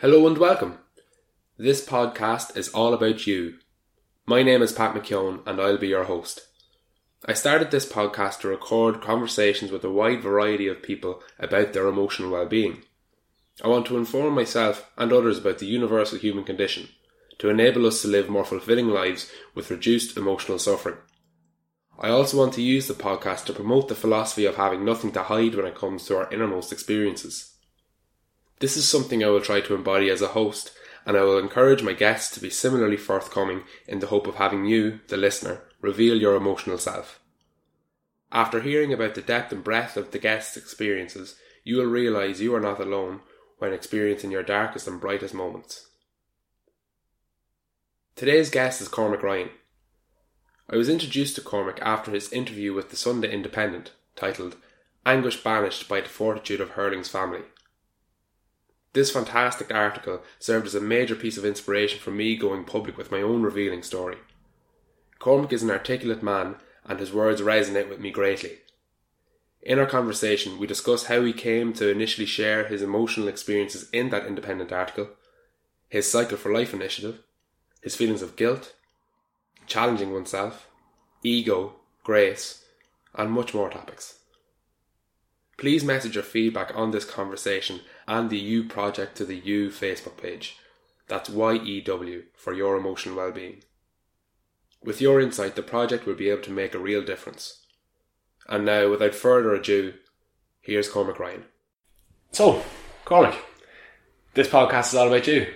Hello and welcome. This podcast is all about you. My name is Pat McKeown and I'll be your host. I started this podcast to record conversations with a wide variety of people about their emotional well-being. I want to inform myself and others about the universal human condition to enable us to live more fulfilling lives with reduced emotional suffering. I also want to use the podcast to promote the philosophy of having nothing to hide when it comes to our innermost experiences. This is something I will try to embody as a host, and I will encourage my guests to be similarly forthcoming in the hope of having you, the listener, reveal your emotional self. After hearing about the depth and breadth of the guests' experiences, you will realise you are not alone when experiencing your darkest and brightest moments. Today's guest is Cormac Ryan. I was introduced to Cormac after his interview with the Sunday Independent, titled Anguish Banished by the Fortitude of Hurling's Family. This fantastic article served as a major piece of inspiration for me going public with my own revealing story. Cormac is an articulate man, and his words resonate with me greatly. In our conversation, we discuss how he came to initially share his emotional experiences in that independent article, his Cycle for Life initiative, his feelings of guilt, challenging oneself, ego, grace, and much more topics. Please message your feedback on this conversation and the You Project to the You Facebook page. That's YEW for your emotional well-being. With your insight, the project will be able to make a real difference. And now, without further ado, here's Cormac Ryan. So, Cormac, this podcast is all about you.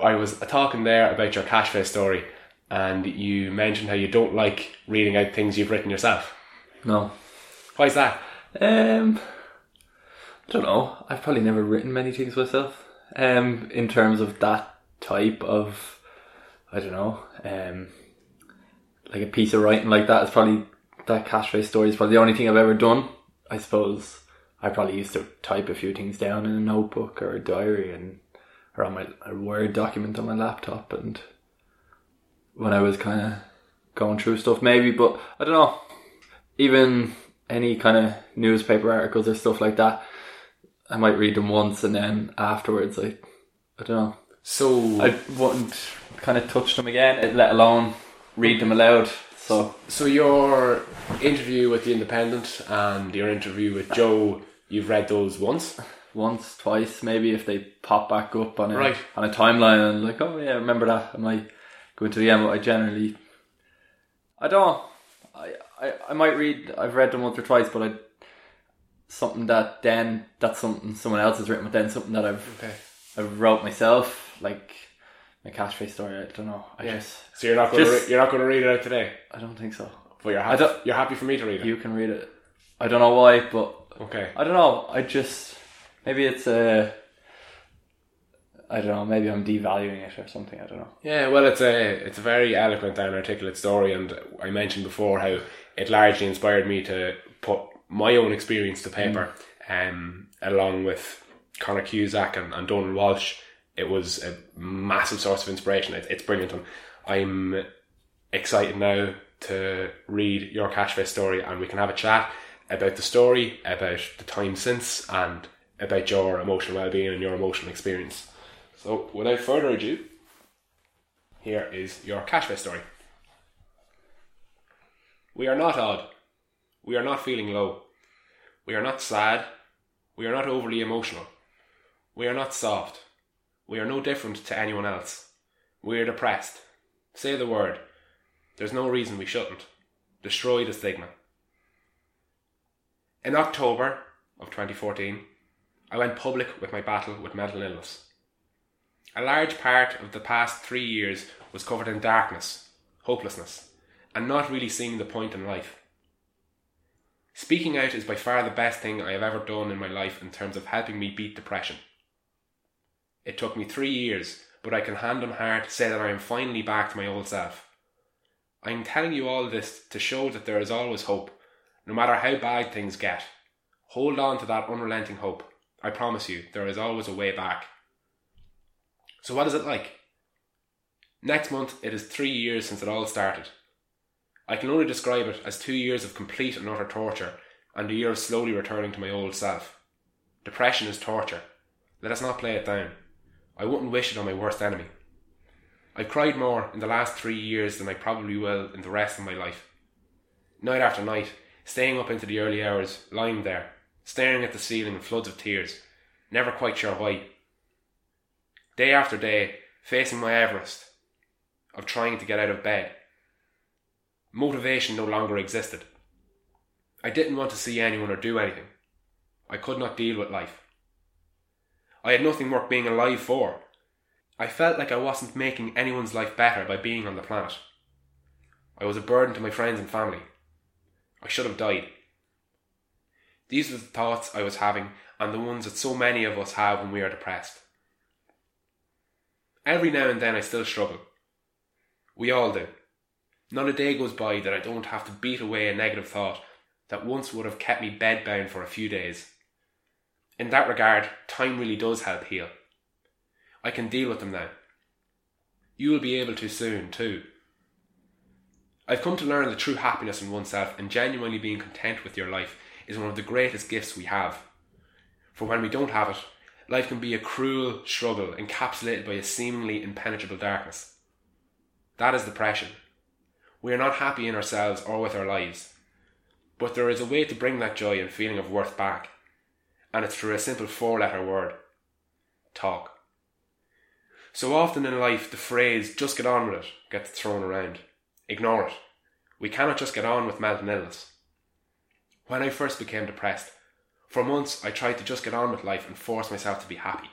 I was talking there about your cash face story, and you mentioned how you don't like reading out things you've written yourself. No. Why is that? Um, I don't know. I've probably never written many things myself. Um, in terms of that type of, I don't know, um, like a piece of writing like that is probably that catchphrase story is probably the only thing I've ever done. I suppose I probably used to type a few things down in a notebook or a diary and or on my a word document on my laptop and when I was kind of going through stuff maybe, but I don't know. Even any kind of newspaper articles or stuff like that, I might read them once and then afterwards I I don't know. So, I wouldn't kind of touch them again, let alone read them aloud. So so your interview with the Independent and your interview with Joe, you've read those once. once, twice, maybe if they pop back up on a Right. on a timeline and like, oh yeah, remember that? I might go into the end, but I generally, I don't. I, I I might read. I've read them once or twice, but I something that then that's something someone else has written, but then something that I've Okay. I wrote myself, like my catchphrase story. I don't know. I Yeah. just So you're not going to Just- re- you're not going to read it out today, I don't think so. but you're happy. You're happy for me to read it. You can read it. I don't know why, but okay. I don't know. I just maybe it's a. I don't know. Maybe I'm devaluing it or something. I don't know. Yeah, well, it's a it's a very eloquent and articulate story, and I mentioned before how it largely inspired me to put my own experience to paper, um, along with Conor Cusack and, and Donal Walsh. It was a massive source of inspiration. It, it's brilliant, and I'm excited now to read your Cashface story, and we can have a chat about the story, about the time since, and about your emotional well-being and your emotional experience. So, without further ado, here is your Cashface story. We are not odd. We are not feeling low. We are not sad. We are not overly emotional. We are not soft. We are no different to anyone else. We are depressed. Say the word. There's no reason we shouldn't. Destroy the stigma. In October of 2014, I went public with my battle with mental illness. A large part of the past three years was covered in darkness, hopelessness, and not really seeing the point in life. Speaking out is by far the best thing I have ever done in my life in terms of helping me beat depression. It took me three years, but I can hand on heart say that I am finally back to my old self. I am telling you all this to show that there is always hope, no matter how bad things get. Hold on to that unrelenting hope. I promise you, there is always a way back. So, what is it like? Next month, it is three years since it all started. I can only describe it as two years of complete and utter torture and a year of slowly returning to my old self. Depression is torture. Let us not play it down. I wouldn't wish it on my worst enemy. I've cried more in the last three years than I probably will in the rest of my life. Night after night, staying up into the early hours, lying there, staring at the ceiling in floods of tears, never quite sure why. Day after day, facing my Everest of trying to get out of bed. Motivation no longer existed. I didn't want to see anyone or do anything. I could not deal with life. I had nothing worth being alive for. I felt like I wasn't making anyone's life better by being on the planet. I was a burden to my friends and family. I should have died. These were the thoughts I was having, and the ones that so many of us have when we are depressed. Every now and then I still struggle. We all do. Not a day goes by that I don't have to beat away a negative thought that once would have kept me bedbound for a few days. In that regard, time really does help heal. I can deal with them now. You will be able to soon, too. I've come to learn that true happiness in oneself and genuinely being content with your life is one of the greatest gifts we have. For when we don't have it, life can be a cruel struggle encapsulated by a seemingly impenetrable darkness. That is depression. We are not happy in ourselves or with our lives. But there is a way to bring that joy and feeling of worth back, and it's through a simple four letter word talk. So often in life, the phrase just get on with it gets thrown around. Ignore it. We cannot just get on with mental illness. When I first became depressed, for months I tried to just get on with life and force myself to be happy.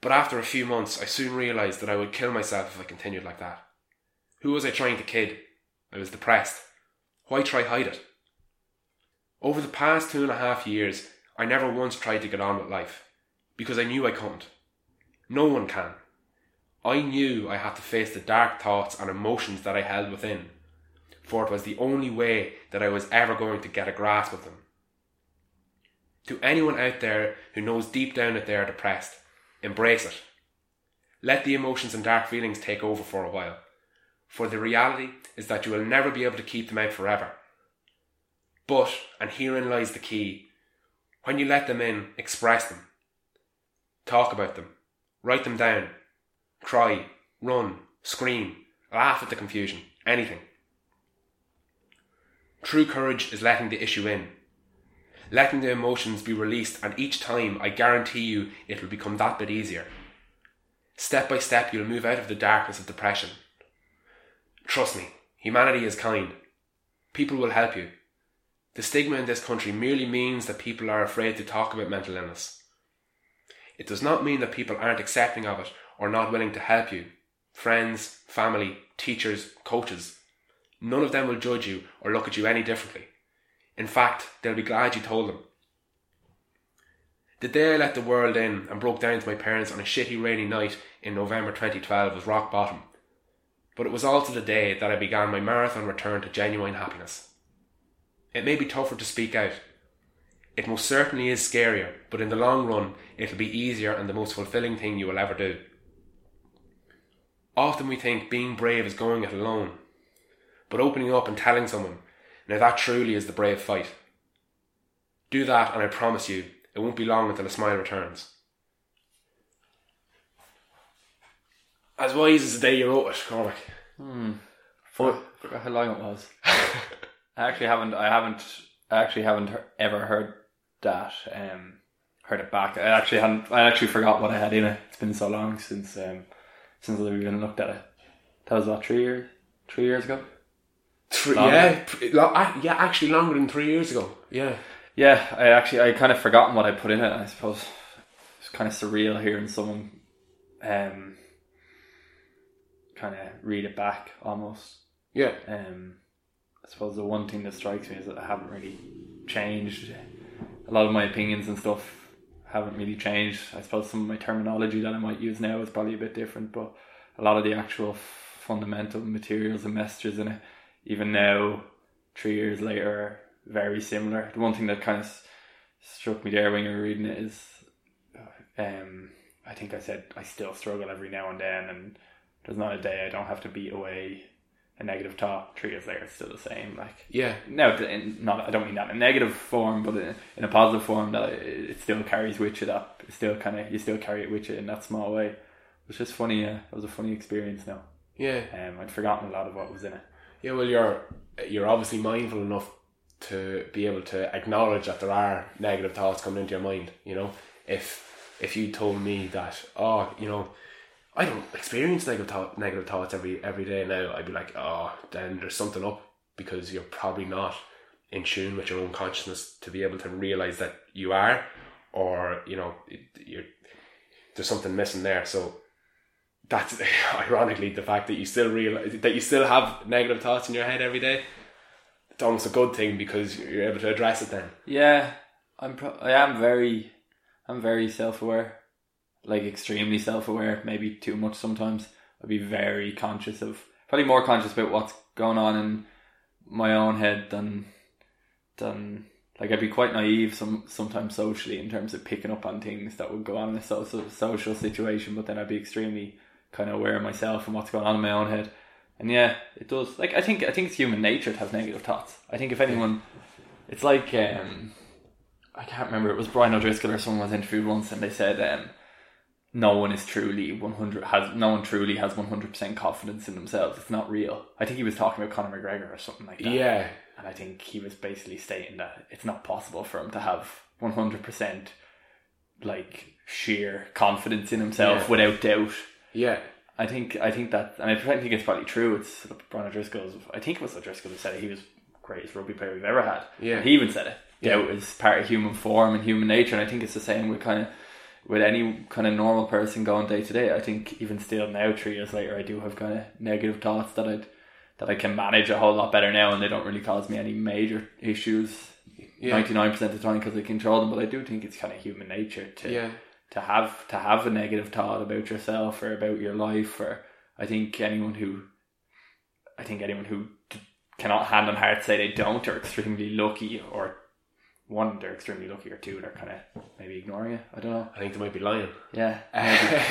But after a few months, I soon realised that I would kill myself if I continued like that. Who was I trying to kid? I was depressed. Why try hide it? Over the past two and a half years, I never once tried to get on with life because I knew I couldn't. No one can. I knew I had to face the dark thoughts and emotions that I held within, for it was the only way that I was ever going to get a grasp of them. To anyone out there who knows deep down that they are depressed, embrace it. Let the emotions and dark feelings take over for a while, for the reality is that you will never be able to keep them out forever. But, and herein lies the key, when you let them in, express them. Talk about them. Write them down. Cry, run, scream, laugh at the confusion, anything. True courage is letting the issue in. Letting the emotions be released, and each time I guarantee you it will become that bit easier. Step by step, you'll move out of the darkness of depression. Trust me, humanity is kind. People will help you. The stigma in this country merely means that people are afraid to talk about mental illness. It does not mean that people aren't accepting of it or not willing to help you. Friends, family, teachers, coaches. None of them will judge you or look at you any differently. In fact, they'll be glad you told them. The day I let the world in and broke down to my parents on a shitty rainy night in November 2012 was rock bottom. But it was also the day that I began my marathon return to genuine happiness. It may be tougher to speak out. It most certainly is scarier, but in the long run, it'll be easier and the most fulfilling thing you will ever do. Often we think being brave is going it alone, but opening up and telling someone, now that truly is the brave fight. Do that, and I promise you, it won't be long until a smile returns. As wise as the day you wrote it, Cormac. Hmm. For, forgot how long it was. I actually haven't. I haven't. I actually haven't he- ever heard that. Um, heard it back. I actually hadn't. I actually forgot what I had in it. It's been so long since um, since I've even looked at it. That was what three years. Three years ago. Three, yeah, ah, yeah, actually longer than three years ago. Yeah. Yeah, I actually I kind of forgotten what I put in it. I suppose it's kind of surreal hearing someone um kind of read it back almost. Yeah. Um, I suppose the one thing that strikes me is that I haven't really changed. A lot of my opinions and stuff haven't really changed. I suppose some of my terminology that I might use now is probably a bit different, but a lot of the actual fundamental materials and messages in it, even now, three years later, are very similar. The one thing that kind of struck me there when you were reading it is, um, I think I said I still struggle every now and then, and there's not a day I don't have to beat away a negative thought three years later it's still the same. Like Yeah. no, in, not I don't mean that in a negative form, but in, in a positive form that it, it still carries with you. That it still kind of you still carry it with you in that small way. It was just funny. Uh, it was a funny experience. Now, Yeah. um, I'd forgotten a lot of what was in it. Yeah, well, you're you're obviously mindful enough to be able to acknowledge that there are negative thoughts coming into your mind. You know, if if you told me that, oh, you know, I don't experience negative negative thoughts every every day now, I'd be like, oh, then there's something up because you're probably not in tune with your own consciousness to be able to realize that you are, or you know, it, you're there's something missing there. So that's ironically the fact that you still realize that you still have negative thoughts in your head every day. It's almost a good thing because you're able to address it then. Yeah, I'm. Pro- I am very. I'm very self aware, like extremely self aware. Maybe too much sometimes. I'd be very conscious of, probably more conscious about what's going on in my own head than, than like I'd be quite naive some sometimes socially in terms of picking up on things that would go on in a social social situation. But then I'd be extremely kind of aware of myself and what's going on in my own head. And yeah, it does. Like I think I think it's human nature to have negative thoughts. I think if anyone, it's like um, I can't remember. It was Brian O'Driscoll or someone was interviewed once, and they said um, no one is truly one hundred has no one truly has one hundred percent confidence in themselves. It's not real. I think he was talking about Conor McGregor or something like that. Yeah, and I think he was basically stating that it's not possible for him to have one hundred percent like sheer confidence in himself Yeah. without doubt. yeah, I think I think that, and I think it's probably true. It's Brian O'Driscoll's. I think it was O'Driscoll who said it. He was the greatest rugby player we've ever had. Yeah. And he even said it. Yeah. Doubt is part of human form and human nature, and I think it's the same with kind of with any kind of normal person going day to day. I think even still now, three years later, I do have kind of negative thoughts that I that I can manage a whole lot better now, and they don't really cause me any major issues. Ninety nine percent of the time because I control them, but I do think it's kind of human nature to yeah, to have to have a negative thought about yourself or about your life or I think anyone who I think anyone who cannot hand on heart say they don't are extremely lucky or one they're extremely lucky or two they're kind of maybe ignoring it I don't know I think they might be lying. yeah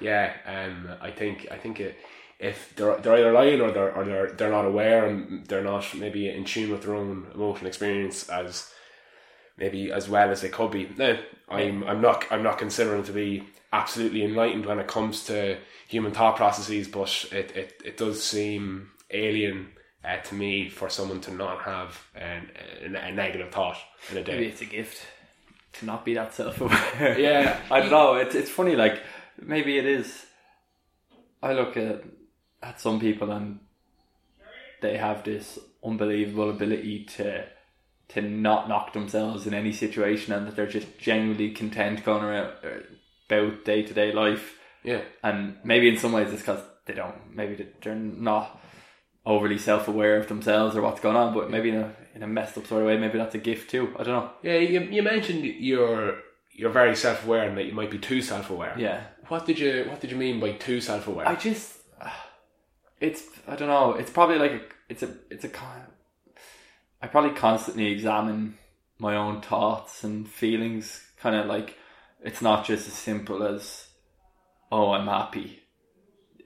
yeah, um, I think I think it, if they're they're either lying or they're or they're they're not aware and they're not maybe in tune with their own emotional experience as maybe as well as they could be. No, I'm I'm not I'm not considering to be absolutely enlightened when it comes to human thought processes, but it it, it does seem alien. Uh, to me, for someone to not have an, a, a negative thought in a day, maybe it's a gift to not be that self-aware. Yeah. I don't know. It's, it's funny like maybe it is. I look at at some people and they have this unbelievable ability to to not knock themselves in any situation and that they're just genuinely content going around uh, about day to day life. Yeah, and maybe in some ways it's because they don't maybe they're not overly self aware of themselves or what's going on but maybe in a in a messed up sort of way maybe that's a gift too I don't know Yeah, you, you mentioned you're you're very self aware and that you might be too self aware. yeah What did you What did you mean by too self aware? I just, it's I don't know. It's probably like a, it's a it's a I probably constantly examine my own thoughts and feelings. Kind of like it's not just as simple as oh I'm happy.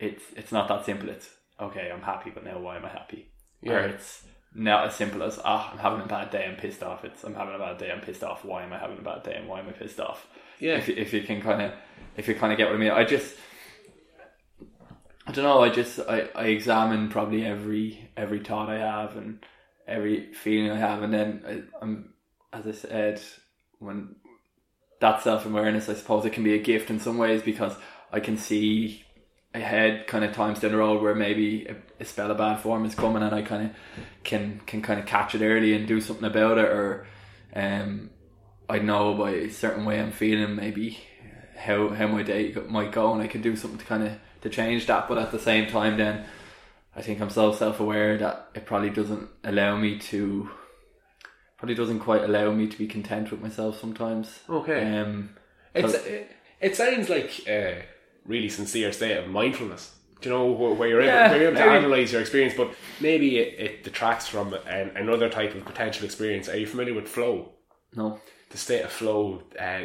It's it's not that simple. It's okay I'm happy, but now why am I happy? Or Yeah. it's not as simple as ah I'm having a bad day. I'm pissed off. It's I'm having a bad day. I'm pissed off. Why am I having a bad day? And why am I pissed off? Yeah. If you, if you can kind of if you kind of get what I mean. I just I don't know. I just I, I examine probably every every thought I have and every feeling I have, and then I, I'm as I said when that self awareness, I suppose it can be a gift in some ways because I can see ahead kind of times down the road where maybe a, a spell of bad form is coming and I kind of can can kind of catch it early and do something about it or um I know by a certain way I'm feeling maybe how how my day might go and I can do something to kind of to change that but at the same time then I think I'm so self aware that it probably doesn't allow me to probably doesn't quite allow me to be content with myself sometimes Okay. um it's it, it sounds like a really sincere state of mindfulness. Do you know where, where you're able, Yeah, where you're able to analyze your experience, but maybe it, it detracts from an, another type of potential experience. Are you familiar with flow? no the state of flow uh,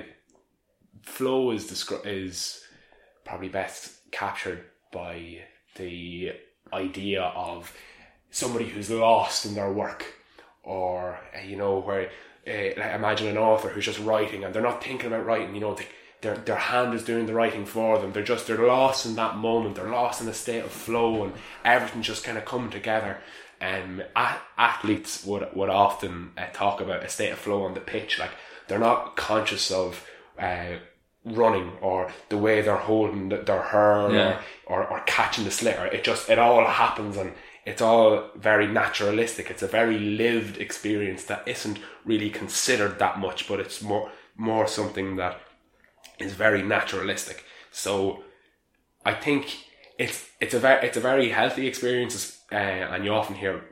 flow is descri- is probably best captured by the idea of somebody who's lost in their work, or uh, you know, where uh, like imagine an author who's just writing and they're not thinking about writing. You know, they, their their hand is doing the writing for them. They're just they're lost in that moment. They're lost in a state of flow, and everything's just kind of coming together. Um, a- athletes would would often uh, talk about a state of flow on the pitch, like they're not conscious of uh, running or the way they're holding th- their hair Yeah. or, or, or catching the sliotar. It just it all happens and it's all very naturalistic. It's a very lived experience that isn't really considered that much, but it's more more something that is very naturalistic. So I think it's it's a very it's a very healthy experience, uh, and you often hear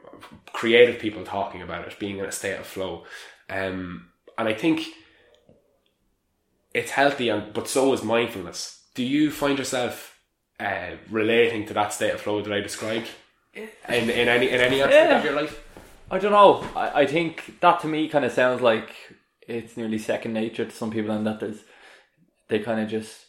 creative people talking about it being in a state of flow, um, and I think it's healthy, and but so is mindfulness. Do you find yourself uh, relating to that state of flow that I described in, in any in any aspect Yeah. of your life? I don't know. I, I think that to me kind of sounds like it's nearly second nature to some people, and that there's they kind of just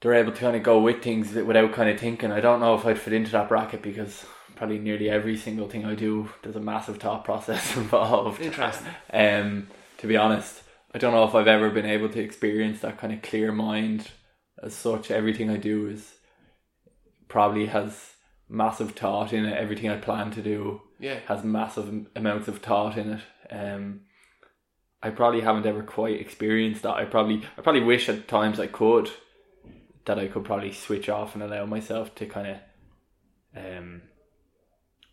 they're able to kind of go with things without kind of thinking. I don't know if I'd fit into that bracket because probably nearly every single thing I do, there's a massive thought process involved. Interesting. Um, to be honest, I don't know if I've ever been able to experience that kind of clear mind as such. Everything I do is probably has massive thought in it. Everything I plan to do Yeah. has massive amounts of thought in it. Um, I probably haven't ever quite experienced that. I probably, I probably wish at times I could, that I could probably switch off and allow myself to kind of, um,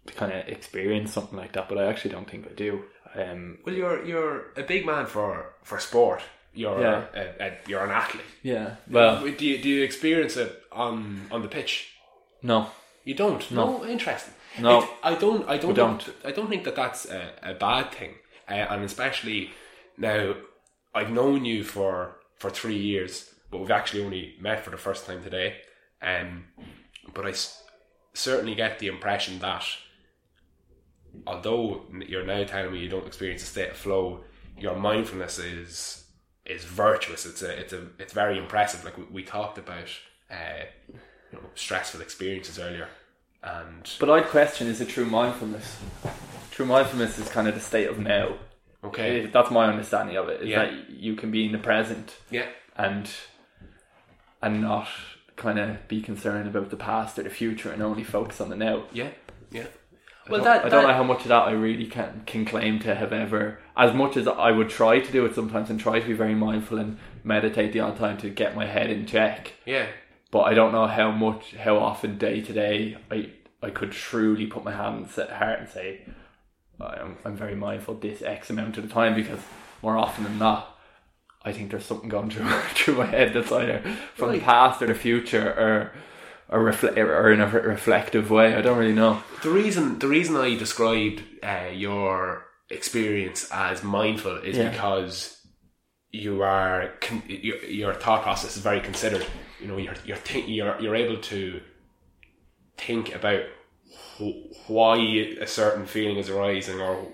to kind of experience something like that. But I actually don't think I do. Um, Well, you're you're a big man for for sport. You're Yeah. a, a, you're an athlete. yeah. Well, do you do you experience it on on the pitch? no. You don't. No, interesting. No. It- I don't. I don't. We don't. Think, I don't think that that's a, a bad thing, uh, and especially now I've known you for for three years, but we've actually only met for the first time today. Um, but I s- certainly get the impression that although you're now telling me you don't experience a state of flow, your mindfulness is is virtuous. It's a it's a it's very impressive. Like we, we talked about, uh, you know, stressful experiences earlier, and But I'd question: Is it true mindfulness? True mindfulness is kind of the state of now. Okay, That's my understanding of it. Is Yeah. that you can be in the present yeah, and and not kind of be concerned about the past or the future and only focus on the now. yeah, yeah. I Well, don't- that I don't that- know how much of that I really can can claim to have ever, as much as I would try to do it sometimes and try to be very mindful and meditate the odd time to get my head in check. yeah, But I don't know how much, how often day to day I I could truly put my hand on the heart and say I'm I'm very mindful this X amount of the time because more often than not. I think there's something going through through my head that's either from the past or the future or or, refle- or in a re- reflective way. I don't really know. The reason the reason I described uh, your experience as mindful is Yeah. because you are con- your, your thought process is very considered. You know, you're you're think, you're you're able to think about wh- why a certain feeling is arising, or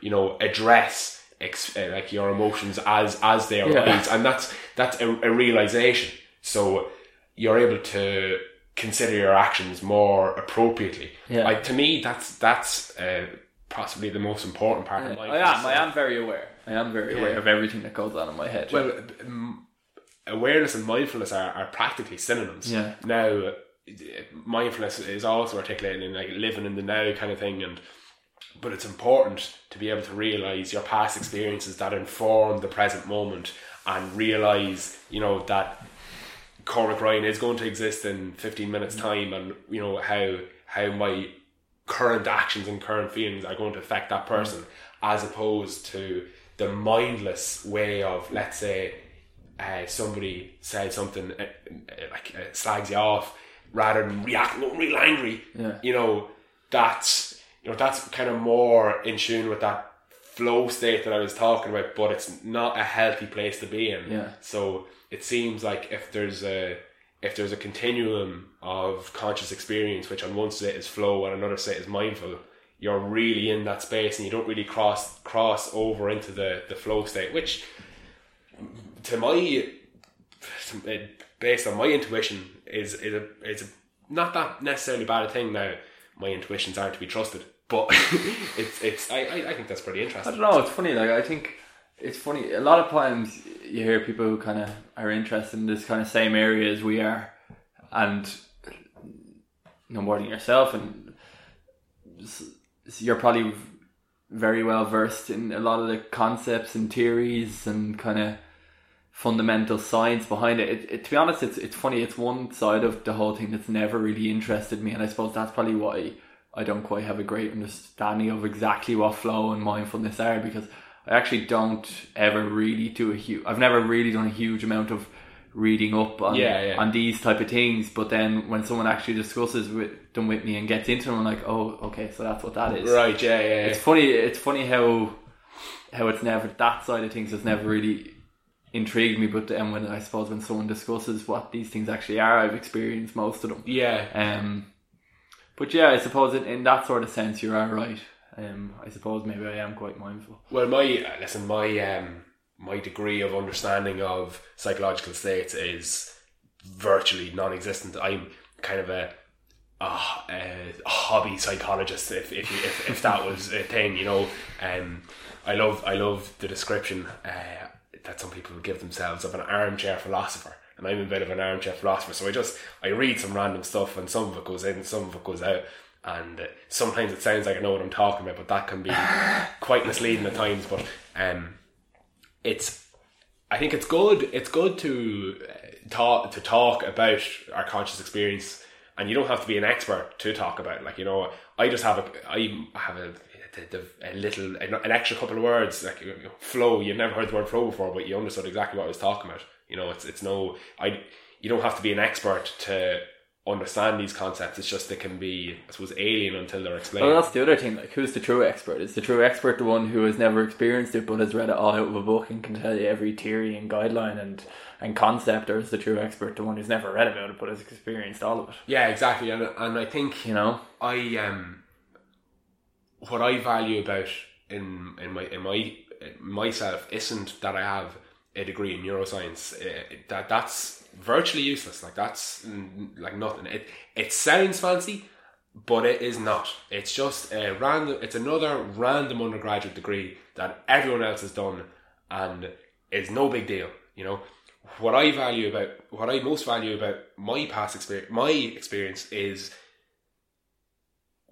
you know, address ex- uh, like your emotions as as they Yeah. arise, and that's that's a, a realization. So you're able to consider your actions more appropriately. Yeah. Like to me, that's that's uh, possibly the most important part of I life. am. I am very aware. I am very aware of everything that goes on in my head. Well, um, awareness and mindfulness are, are practically synonyms. Yeah. Now, mindfulness is also articulated in like living in the now kind of thing, and but it's important to be able to realize your past experiences that inform the present moment, and realize you know that Cormac Ryan is going to exist in fifteen minutes time, and you know how how my current actions and current feelings are going to affect that person, as opposed to the mindless way of let's say uh, somebody said something uh, uh, like uh, slags you off rather than reacting real angry. Yeah. You know that's you know that's kind of more in tune with that flow state that I was talking about, but it's not a healthy place to be in. Yeah. So it seems like if there's a if there's a continuum of conscious experience, which on one set is flow and another set is mindful, you're really in that space and you don't really cross cross over into the, the flow state, which to my based on my intuition is is a is a not that necessarily bad a thing now. My intuitions aren't to be trusted, but it's it's. I, I I think that's pretty interesting. I don't know. It's funny. Like I think it's funny. A lot of times you hear people who kind of are interested in this kind of same area as we are, and no more than yourself, and you're probably very well versed in a lot of the concepts and theories and kind of fundamental science behind it. It, it. To be honest, it's it's funny. It's one side of the whole thing that's never really interested me, and I suppose that's probably why I don't quite have a great understanding of exactly what flow and mindfulness are because I actually don't ever really do a huge. I've never really done a huge amount of reading up on Yeah, yeah. on these type of things. But then when someone actually discusses with them with me and gets into them, I'm like, oh, okay, so that's what that is. Right? Yeah, yeah. yeah. It's funny. It's funny how how it's never that side of things has never really intrigued me. But then when I suppose when someone discusses what these things actually are, I've experienced most of them. yeah. Um, but yeah, I suppose in, in that sort of sense, you are right. Um, I suppose maybe I am quite mindful. Well, my uh, listen, my um, my degree of understanding of psychological states is virtually non-existent. I'm kind of a a, a hobby psychologist, if if, if if that was a thing, you know. Um, I love I love the description uh, that some people would give themselves of an armchair philosopher. And I'm a bit of an armchair philosopher, so I just I read some random stuff, and some of it goes in, some of it goes out, and uh, sometimes it sounds like I know what I'm talking about, but that can be quite misleading at times. But um, it's I think it's good. It's good to uh, talk to talk about our conscious experience, and you don't have to be an expert to talk about. it. Like you know, I just have a I have a, the, a little an extra couple of words like flow. You've never heard the word flow before, but you understood exactly what I was talking about. You know, it's it's no I. You don't have to be an expert to understand these concepts. It's just they can be, I suppose, alien until they're explained. Well, that's the other thing. Like, who's the true expert? Is the true expert the one who has never experienced it but has read it all out of a book and can tell you every theory and guideline and and concept, or is the true expert the one who's never read about it but has experienced all of it? yeah, exactly. And and I think You know. I um what I value about in in my in my myself isn't that I have a degree in neuroscience. Uh, that that's virtually useless. Like that's like nothing. It it sounds fancy, but it is not. It's just a random. It's another random undergraduate degree that everyone else has done, and it's no big deal. You know what I value about what I most value about my past experience. My experience is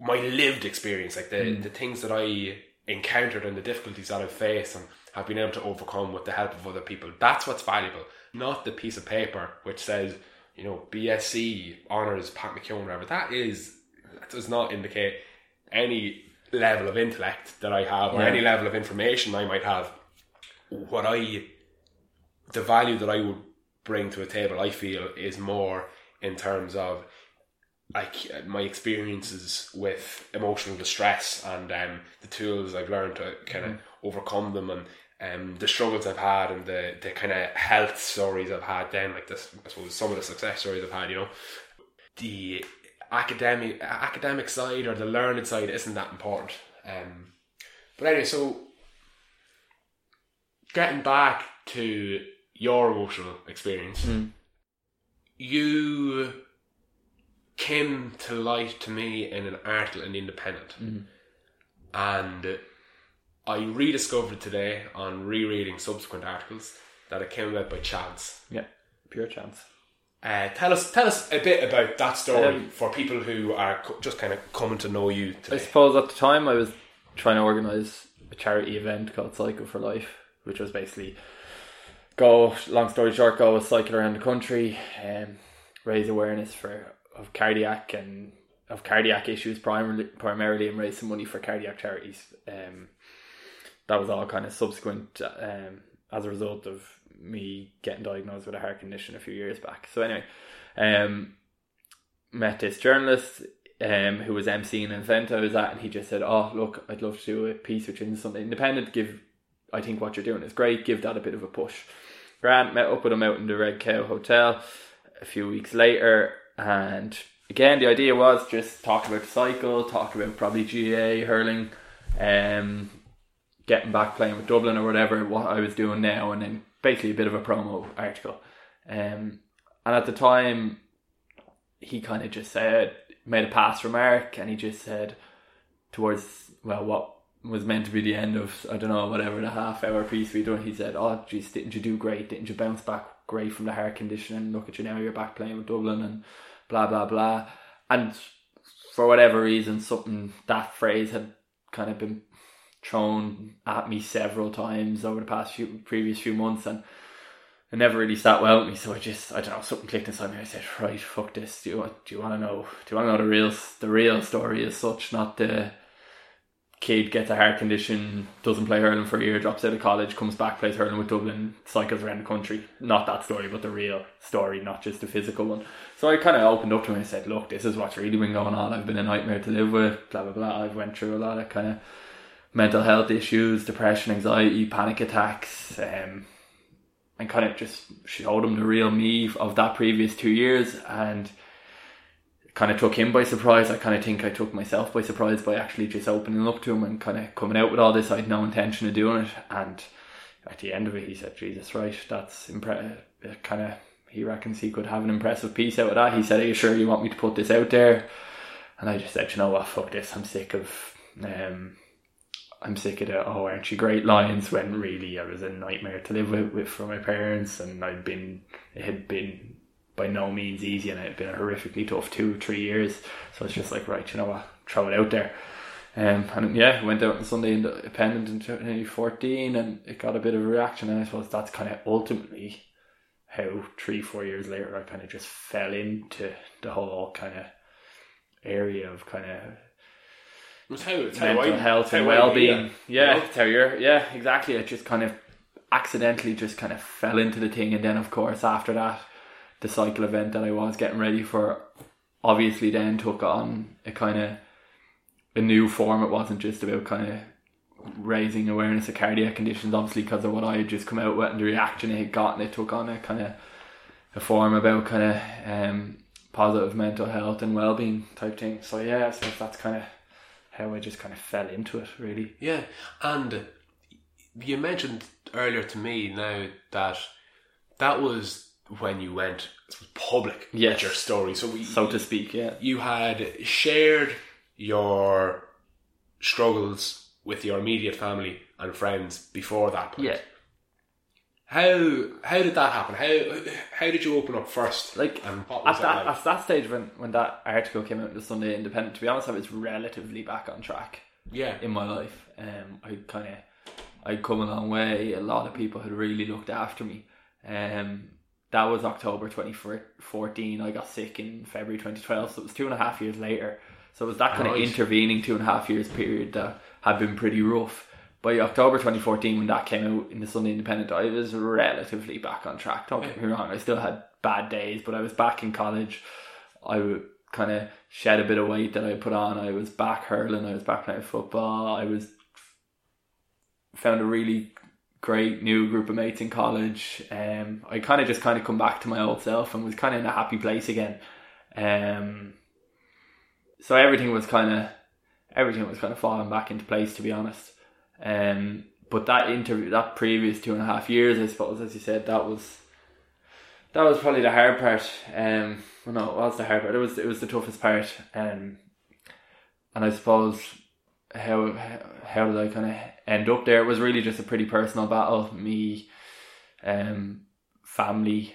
my lived experience, like the, hmm. the things that I encountered and the difficulties that I've faced and have been able to overcome with the help of other people. That's what's valuable, not the piece of paper which says, you know, BSc honours Pat McKeown, whatever. That is that does not indicate any level of intellect that I have or Yeah. any level of information I might have. What I the value that I would bring to a table, I feel, is more in terms of like my experiences with emotional distress and um, the tools I've learned to kind of overcome them and um, the struggles I've had and the, the kind of health stories I've had then like this I suppose some of the success stories I've had you know. The academic academic side or the learned side isn't that important. Um, but anyway so getting back to your emotional experience you came to light to me in an article in Independent, and I rediscovered today on rereading subsequent articles that it came about by chance. Yeah. Pure chance. Uh, tell us, tell us a bit about that story Um, for people who are co- just kind of coming to know you I suppose at the time I was trying to organise a charity event called Cycle for Life, which was basically go, long story short, go cycle around the country and raise awareness for of cardiac and of cardiac issues primarily, primarily and raise some money for cardiac charities. Um, that was all kind of subsequent um, as a result of me getting diagnosed with a heart condition a few years back. So anyway, um, met this journalist um, who was emceeing an event I was at, and he just said, "Oh, look, I'd love to do a piece which is something independent. Give, I think what you're doing is great. Give that a bit of a push." Grant met up with him out in the Red Cow Hotel a few weeks later, and again, the idea was just talk about the cycle, talk about probably GAA hurling, um, getting back playing with Dublin or whatever, what I was doing now, and then basically a bit of a promo article. Um, and at the time, he kind of just said made a pass remark, and he just said towards well what was meant to be the end of I don't know whatever the half hour piece we done. He said, "Oh, geez, didn't you do great? Didn't you bounce back great from the heart condition? And look at you now, you're back playing with Dublin and blah blah blah." And for whatever reason, something that phrase had kind of been thrown at me several times over the past few previous few months, and it never really sat well with me. So I just I don't know something clicked inside me. I said, "Right, fuck this. Do you want do you want to know? Do you want to know the real the real story as such, not the." Kid gets a heart condition, doesn't play hurling for a year, drops out of college, comes back, plays hurling with Dublin, cycles around the country. Not that story, but the real story, not just the physical one. So I kind of opened up to him and said, "Look, this is what's really been going on. I've been a nightmare to live with. Blah blah blah. I've went through a lot of kind of mental health issues, depression, anxiety, panic attacks." Um, and kind of just showed him the real me of that previous two years and kind of took him by surprise. I kind of think I took myself by surprise by actually just opening up to him and kind of coming out with all this. I had no intention of doing it, and at the end of it, he said, "Jesus, right, that's impre- kind of." He reckons he could have an impressive piece out of that. He said, "Are you sure you want me to put this out there?" And I just said, "You know what? Fuck this. I'm sick of." Um, I'm sick of the oh aren't you great lines when really I was a nightmare to live with, with for my parents and I'd been it had been by no means easy and it had been a horrifically tough two, three years. So it's just like, right, you know what, throw it out there. Um, and yeah, went out on Sunday Independent in 2014 and it got a bit of a reaction. And I suppose that's kind of ultimately how three, four years later I kind of just fell into the whole kind of area of kind of It's how, it's how mental I- health how and well being. yeah. Yeah, You how you're. Yeah, exactly. It just kind of accidentally just kind of fell into the thing, and then of course after that, the cycle event that I was getting ready for, obviously then took on a kind of a new form. It wasn't just about kind of raising awareness of cardiac conditions, obviously because of what I had just come out with and the reaction it had gotten. It took on a kind of a form about kind of um, positive mental health and well being type thing. So yeah, suppose that's kind of how I just kind of fell into it, really. Yeah, and you mentioned earlier to me now that that was when you went public Yes. with your story. So we, So to speak, yeah. you had shared your struggles with your immediate family and friends before that point. Yeah. How how did that happen? How how did you open up first? Like and what was at it that like? at that stage when, when that article came out in the Sunday Independent, to be honest, I was relatively back on track yeah, in my life. Um, I kind of I'd come a long way. A lot of people had really looked after me. Um, that was October 2014. I got sick in February 2012, so it was two and a half years later. So it was that kind Right. of intervening two and a half years period that had been pretty rough. By October 2014, when that came out in the Sunday Independent, I was relatively back on track. Don't get me wrong, I still had bad days, but I was back in college. I would kind of shed a bit of weight that I put on. I was back hurling. I was back playing football. I was found a really great new group of mates in college. Um, I kind of just kind of come back to my old self and was kind of in a happy place again. Um, so everything was kind of everything was kind of falling back into place, to be honest. Um, but that interview, that previous two and a half years, I suppose, as you said, that was that was probably the hard part. Um, well, no, it was the hard part. It was it was the toughest part. Um, and I suppose how how did I kind of end up there? It was really just a pretty personal battle. Me, um, family,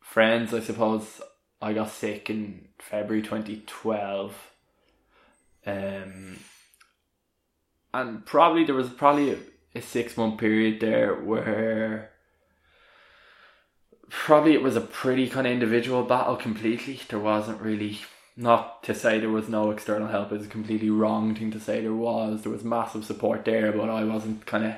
friends. I suppose I got sick in February twenty twelve. Um, and probably there was probably a, a six month period there where probably it was a pretty kind of individual battle completely. There wasn't really not to say there was no external help is a completely wrong thing to say there was. There was massive support there, but I wasn't kind of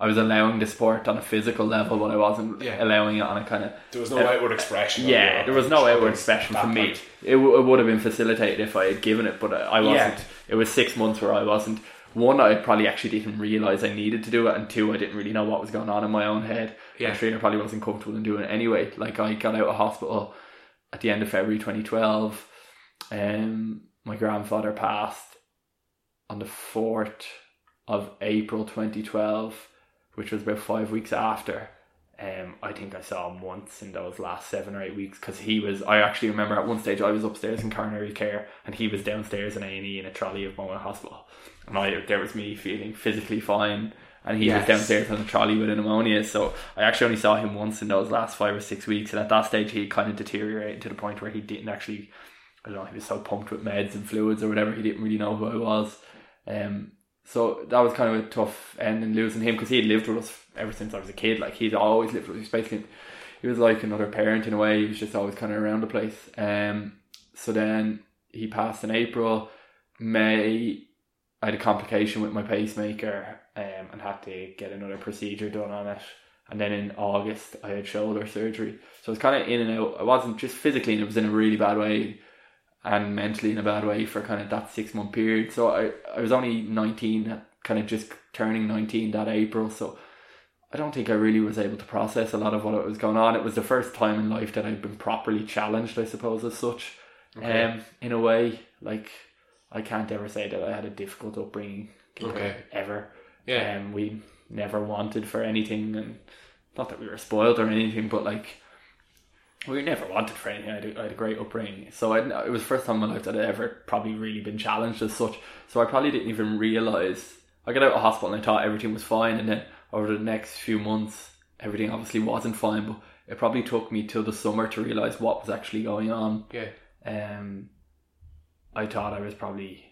I was allowing the support on a physical level, but I wasn't Yeah. allowing it on a kind of there was no outward expression. yeah, there was no outward expression from me. point. It, w- it would have been facilitated if I had given it, but I, wasn't. It was six months where I wasn't. One, I probably actually didn't realize I needed to do it, and two, I didn't really know what was going on in my own head. Yeah. And three, I probably wasn't comfortable in doing it anyway. Like I got out of hospital at the end of February 2012. Um, my grandfather passed on the fourth of April 2012, which was about five weeks after. Um, I think I saw him once in those last seven or eight weeks because he was. I actually remember at one stage I was upstairs in coronary care and he was downstairs in A and E in a trolley of Moa Hospital, and I there was me feeling physically fine, and he Yes. was downstairs in a trolley with pneumonia. So I actually only saw him once in those last five or six weeks, and at that stage he kind of deteriorated to the point where he didn't actually. I don't know. He was so pumped with meds and fluids or whatever. He didn't really know who I was. Um, so that was kind of a tough end in losing him because he had lived with us ever since I was a kid. Like he'd always lived with us. Basically, he was like another parent in a way. He was just always kind of around the place. Um, so then he passed in April. May I had a complication with my pacemaker um, and had to get another procedure done on it. And then in August, I had shoulder surgery. So I was kind of in and out. I wasn't just physically, and it was in a really bad way and mentally in a bad way for kind of that six month period. So I, I was only 19, kind of just turning 19 that April. So I don't think I really was able to process a lot of what was going on. It was the first time in life that I'd been properly challenged, I suppose, as such. Okay. Um, in a way, like I can't ever say that I had a difficult upbringing Okay. ever. Yeah. Um, we never wanted for anything, and not that we were spoiled or anything, but like we never wanted for anything. I had a, I had a great upbringing, so I, it was the first time in my life that I'd ever probably really been challenged as such. So I probably didn't even realize. I got out of hospital and I thought everything was fine, and then over the next few months, everything obviously wasn't fine. But it probably took me till the summer to realize what was actually going on. Yeah. Um, I thought I was probably.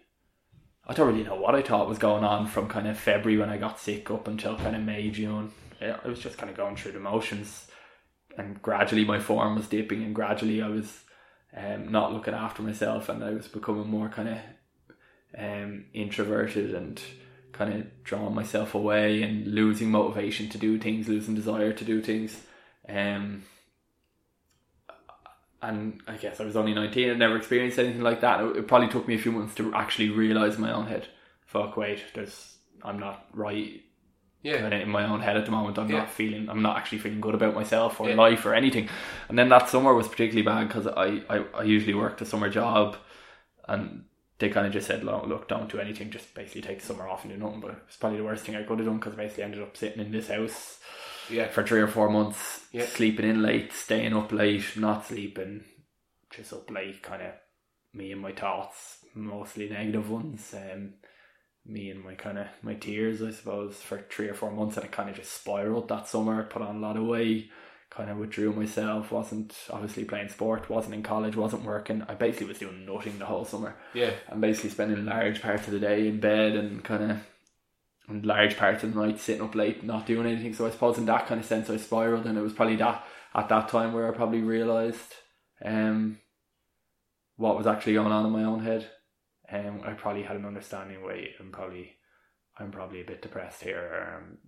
I don't really know what I thought was going on from kind of February when I got sick up until kind of May, June. Yeah, I was just kind of going through the motions, and gradually my form was dipping, and gradually I was um, not looking after myself, and I was becoming more kind of um, introverted and kind of drawing myself away and losing motivation to do things, losing desire to do things. Um, and I guess I was only 19 and never experienced anything like that. It, it probably took me a few months to actually realize my own head, fuck, wait, there's, I'm not right Yeah. in my own head at the moment. I'm Yeah. not feeling, I'm not actually feeling good about myself or Yeah. life or anything. And then that summer was particularly bad because I, I, I usually worked a summer job and they kind of just said, look, look, don't do anything, just basically take the summer off and do nothing. But it's probably the worst thing I could have done because I basically ended up sitting in this house Yeah. for three or four months, Yeah. sleeping in late, staying up late, not sleeping, just up late, kind of me and my thoughts, mostly negative ones. Um, me and my kind of my tears, I suppose, for three or four months, and it kind of just spiraled that summer. Put on a lot of weight, kind of withdrew myself. wasn't obviously playing sport, wasn't in college, wasn't working. I basically was doing nothing the whole summer Yeah. and basically spending large parts of the day in bed and kind of and large parts of the night sitting up late not doing anything so I suppose in that kind of sense I spiraled and it was probably that at that time where I probably realised um what was actually going on in my own head um, I probably had an understanding wait I'm probably I'm probably a bit depressed here um,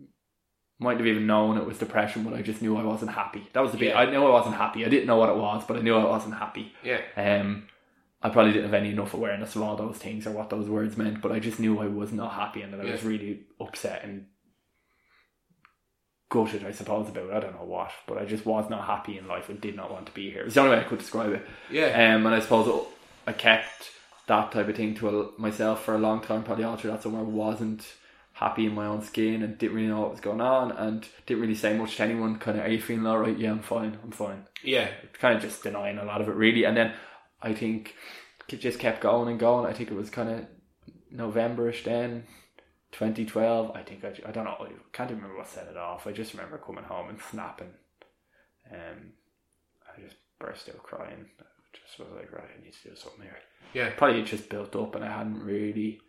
might have even known it was depression but I just knew I wasn't happy that was the bit Yeah. I knew I wasn't happy I didn't know what it was but I knew I wasn't happy Yeah. um, I probably didn't have any enough awareness of all those things or what those words meant, but I just knew I was not happy and that I was really upset and gutted, I suppose, about I don't know what, but I just was not happy in life and did not want to be here. It's the only way I could describe it. Yeah. Um, and I suppose I kept that type of thing to a, myself for a long time, probably all through that summer. I wasn't happy in my own skin and didn't really know what was going on and didn't really say much to anyone. Kind of, are you feeling all right? Yeah, I'm fine. I'm fine Yeah. kind of just denying a lot of it really and then I think it just kept going and going I think it was kind of Novemberish then 2012 I think I, I don't know I can't even remember what set it off I just remember coming home and snapping um I just burst out crying I just was like right I need to do something here Yeah. probably it just built up and I hadn't really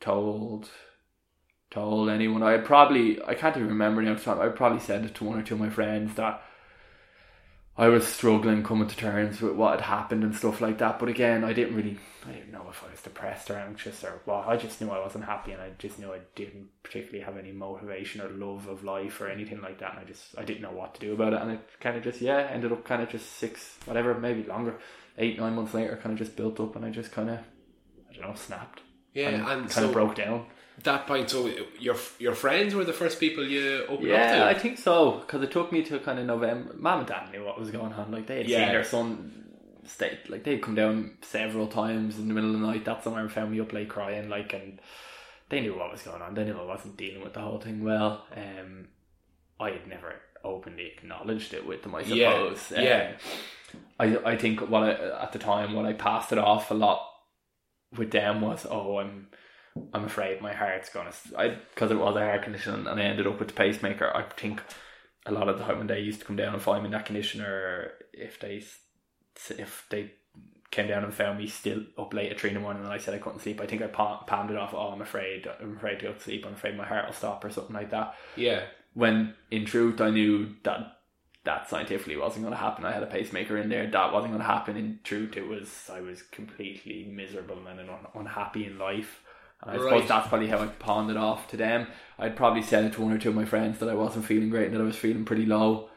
told told anyone. I probably I can't even remember now I probably said it to one or two of my friends that I was struggling coming to terms with what had happened and stuff like that. But again I didn't really I didn't know if I was depressed or anxious or what. I just knew I wasn't happy and I just knew I didn't particularly have any motivation or love of life or anything like that. And I just I didn't know what to do about it. And it kind of just yeah ended up kind of just six whatever maybe longer eight nine months later kind of just built up and I just kind of I don't know snapped Yeah. and, And, kind so of broke down that point, so your your friends were the first people you opened Yeah, I up to. I think so. Because it took me to kind of November. Mom and dad knew what was going on. Like they had Yeah. seen their son state. Like they'd come down several times in the middle of the night that summer and found me up late crying. Like and they knew what was going on. They knew I wasn't dealing with the whole thing well. Um, I had never openly acknowledged it with them. I Yeah, suppose. Um, yeah. I I think what I at the time what I passed it off a lot with them was oh I'm I'm afraid my heart's gonna I because it was a heart condition and I ended up with the pacemaker. I think a lot of the time when they used to come down and find me in that condition or if they if they came down and found me still up late at three in the morning and I said I couldn't sleep. I think I pa- palmed it off. Oh, I'm afraid. I'm afraid to go to sleep. I'm afraid my heart will stop or something like that Yeah. When in truth I knew that that scientifically wasn't going to happen. I had a pacemaker in there. That wasn't going to happen. In truth, it was I was completely miserable and un- unhappy in life. And I Right. suppose that's probably how I pawned it off to them. I'd probably said it to one or two of my friends that I wasn't feeling great and that I was feeling pretty low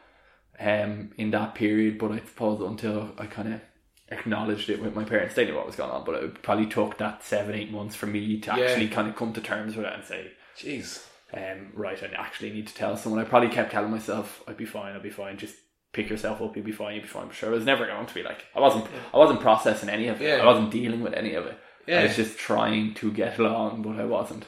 um, in that period. But I suppose until I kind of acknowledged it with my parents, they knew what was going on. But it probably took that seven, eight months for me to Yeah. actually kind of come to terms with it and say, Jeez. Um, right, I actually need to tell someone. I probably kept telling myself, I'd be fine, I'll be fine, just pick yourself up, you'll be fine, you'll be fine. But sure, I was never going to be like, I wasn't, I wasn't processing any of it. Yeah. I wasn't dealing with any of it. Yeah. I was just trying to get along, but I wasn't.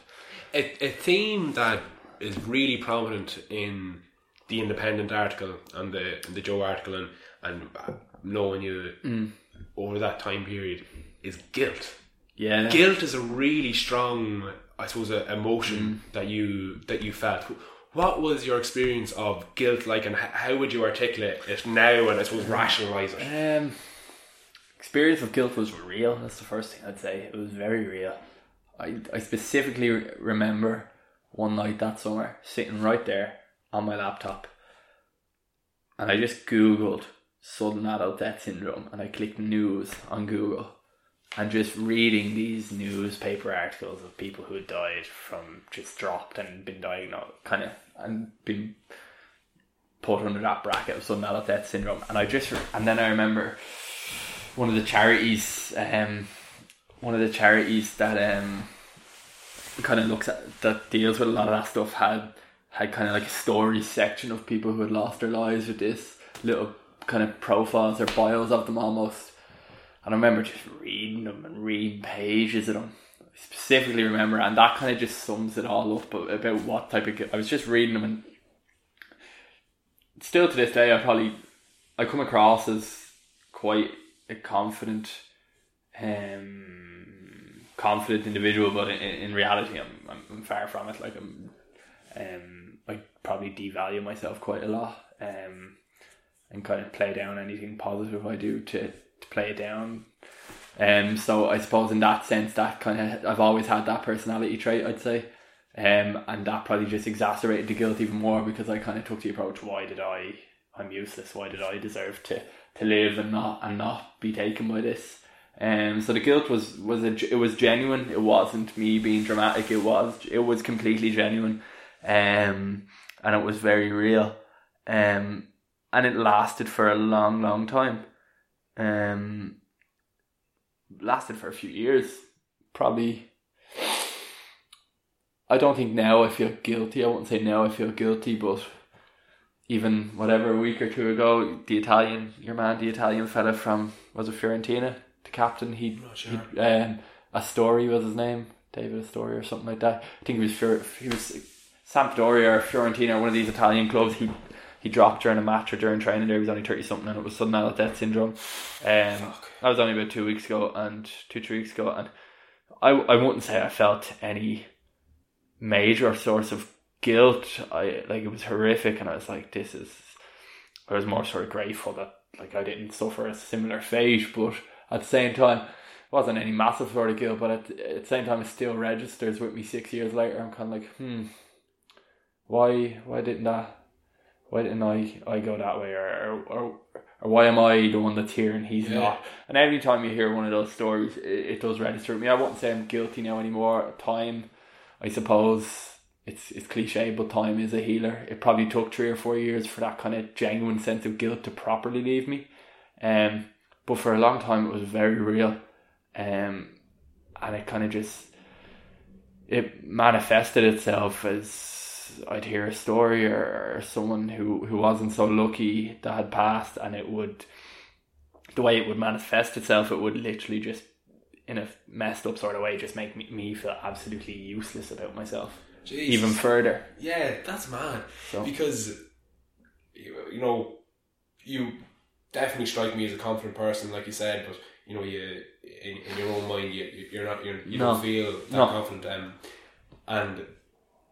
A, a theme that is really prominent in the Independent article and the and the Joe article and and uh, knowing you Mm. over that time period is guilt. Yeah. Guilt is a really strong, I suppose, a, Mm. emotion that you that you felt. What was your experience of guilt like, and h- how would you articulate it now, and I suppose rationalize it? Um, experience of guilt was real. That's the first thing I'd say. It was very real. I, I specifically re- remember one night that summer sitting right there on my laptop, and I just googled sudden adult death syndrome, and I clicked news on Google, and just reading these newspaper articles of people who had died from just dropped and been diagnosed, kind of, and been put under that bracket of sudden adult death syndrome. And I just, and then I remember one of the charities, um, one of the charities that um, kind of looks at that deals with a lot of that stuff had had kind of like a story section of people who had lost their lives with this little kind of profiles or bios of them almost. And I remember just reading them and reading pages of them. I specifically remember, and that kind of just sums it all up about what type of. I was just reading them, and still to this day, I probably I come across as quite a confident, um, confident individual, but in, in reality, I'm, I'm I'm far from it. Like I'm, um, I probably devalue myself quite a lot, um, and kind of play down anything positive I do to to play it down. Um, so I suppose in that sense, that kind of I've always had that personality trait. I'd say. Um, and that probably just exacerbated the guilt even more because I kind of took the approach: why did I? I'm useless. Why did I deserve to to live and not and not be taken by this? Um, so the guilt was was a, it was genuine. It wasn't me being dramatic. It was it was completely genuine, um, and it was very real. Um, and it lasted for a long, long time. Um, lasted for a few years, probably. I don't think now I feel guilty. I wouldn't say now I feel guilty, but even whatever a week or two ago, the Italian, your man, the Italian fella from was it Fiorentina, the captain, he, sure. he um, Astori was his name, David Astori or something like that. I think he was he was Sampdoria or Fiorentina, one of these Italian clubs. He he dropped during a match or during training there. He was only thirty something, and it was sudden adult death syndrome. Um, Fuck. that was only about two weeks ago, and two three weeks ago, and I I wouldn't say I felt any major source of guilt. I like it was horrific, and I was like, this is. I was more sort of grateful that like I didn't suffer a similar fate, but at the same time, it wasn't any massive sort of guilt. But at, at the same time, it still registers with me six years later. I'm kind of like, hmm, why why didn't that? Why didn't I I go that way, or or, or, why am I the one that's here and he's Yeah. not? And every time you hear one of those stories, it, it does register with me. I won't say I'm guilty now anymore. Time, I suppose it's it's cliche, but time is a healer. It probably took three or four years for that kind of genuine sense of guilt to properly leave me. Um, but for a long time, it was very real. Um, and it kind of just it manifested itself as I'd hear a story or, or someone who, who wasn't so lucky that had passed, and it would the way it would manifest itself, it would literally just in a messed up sort of way just make me, me feel absolutely useless about myself Jeez. even further. Yeah, that's mad. So- Because you know, you definitely strike me as a confident person, like you said, but you know, you in, in your own mind, you you're not you're, you No. don't feel that No. confident, um, and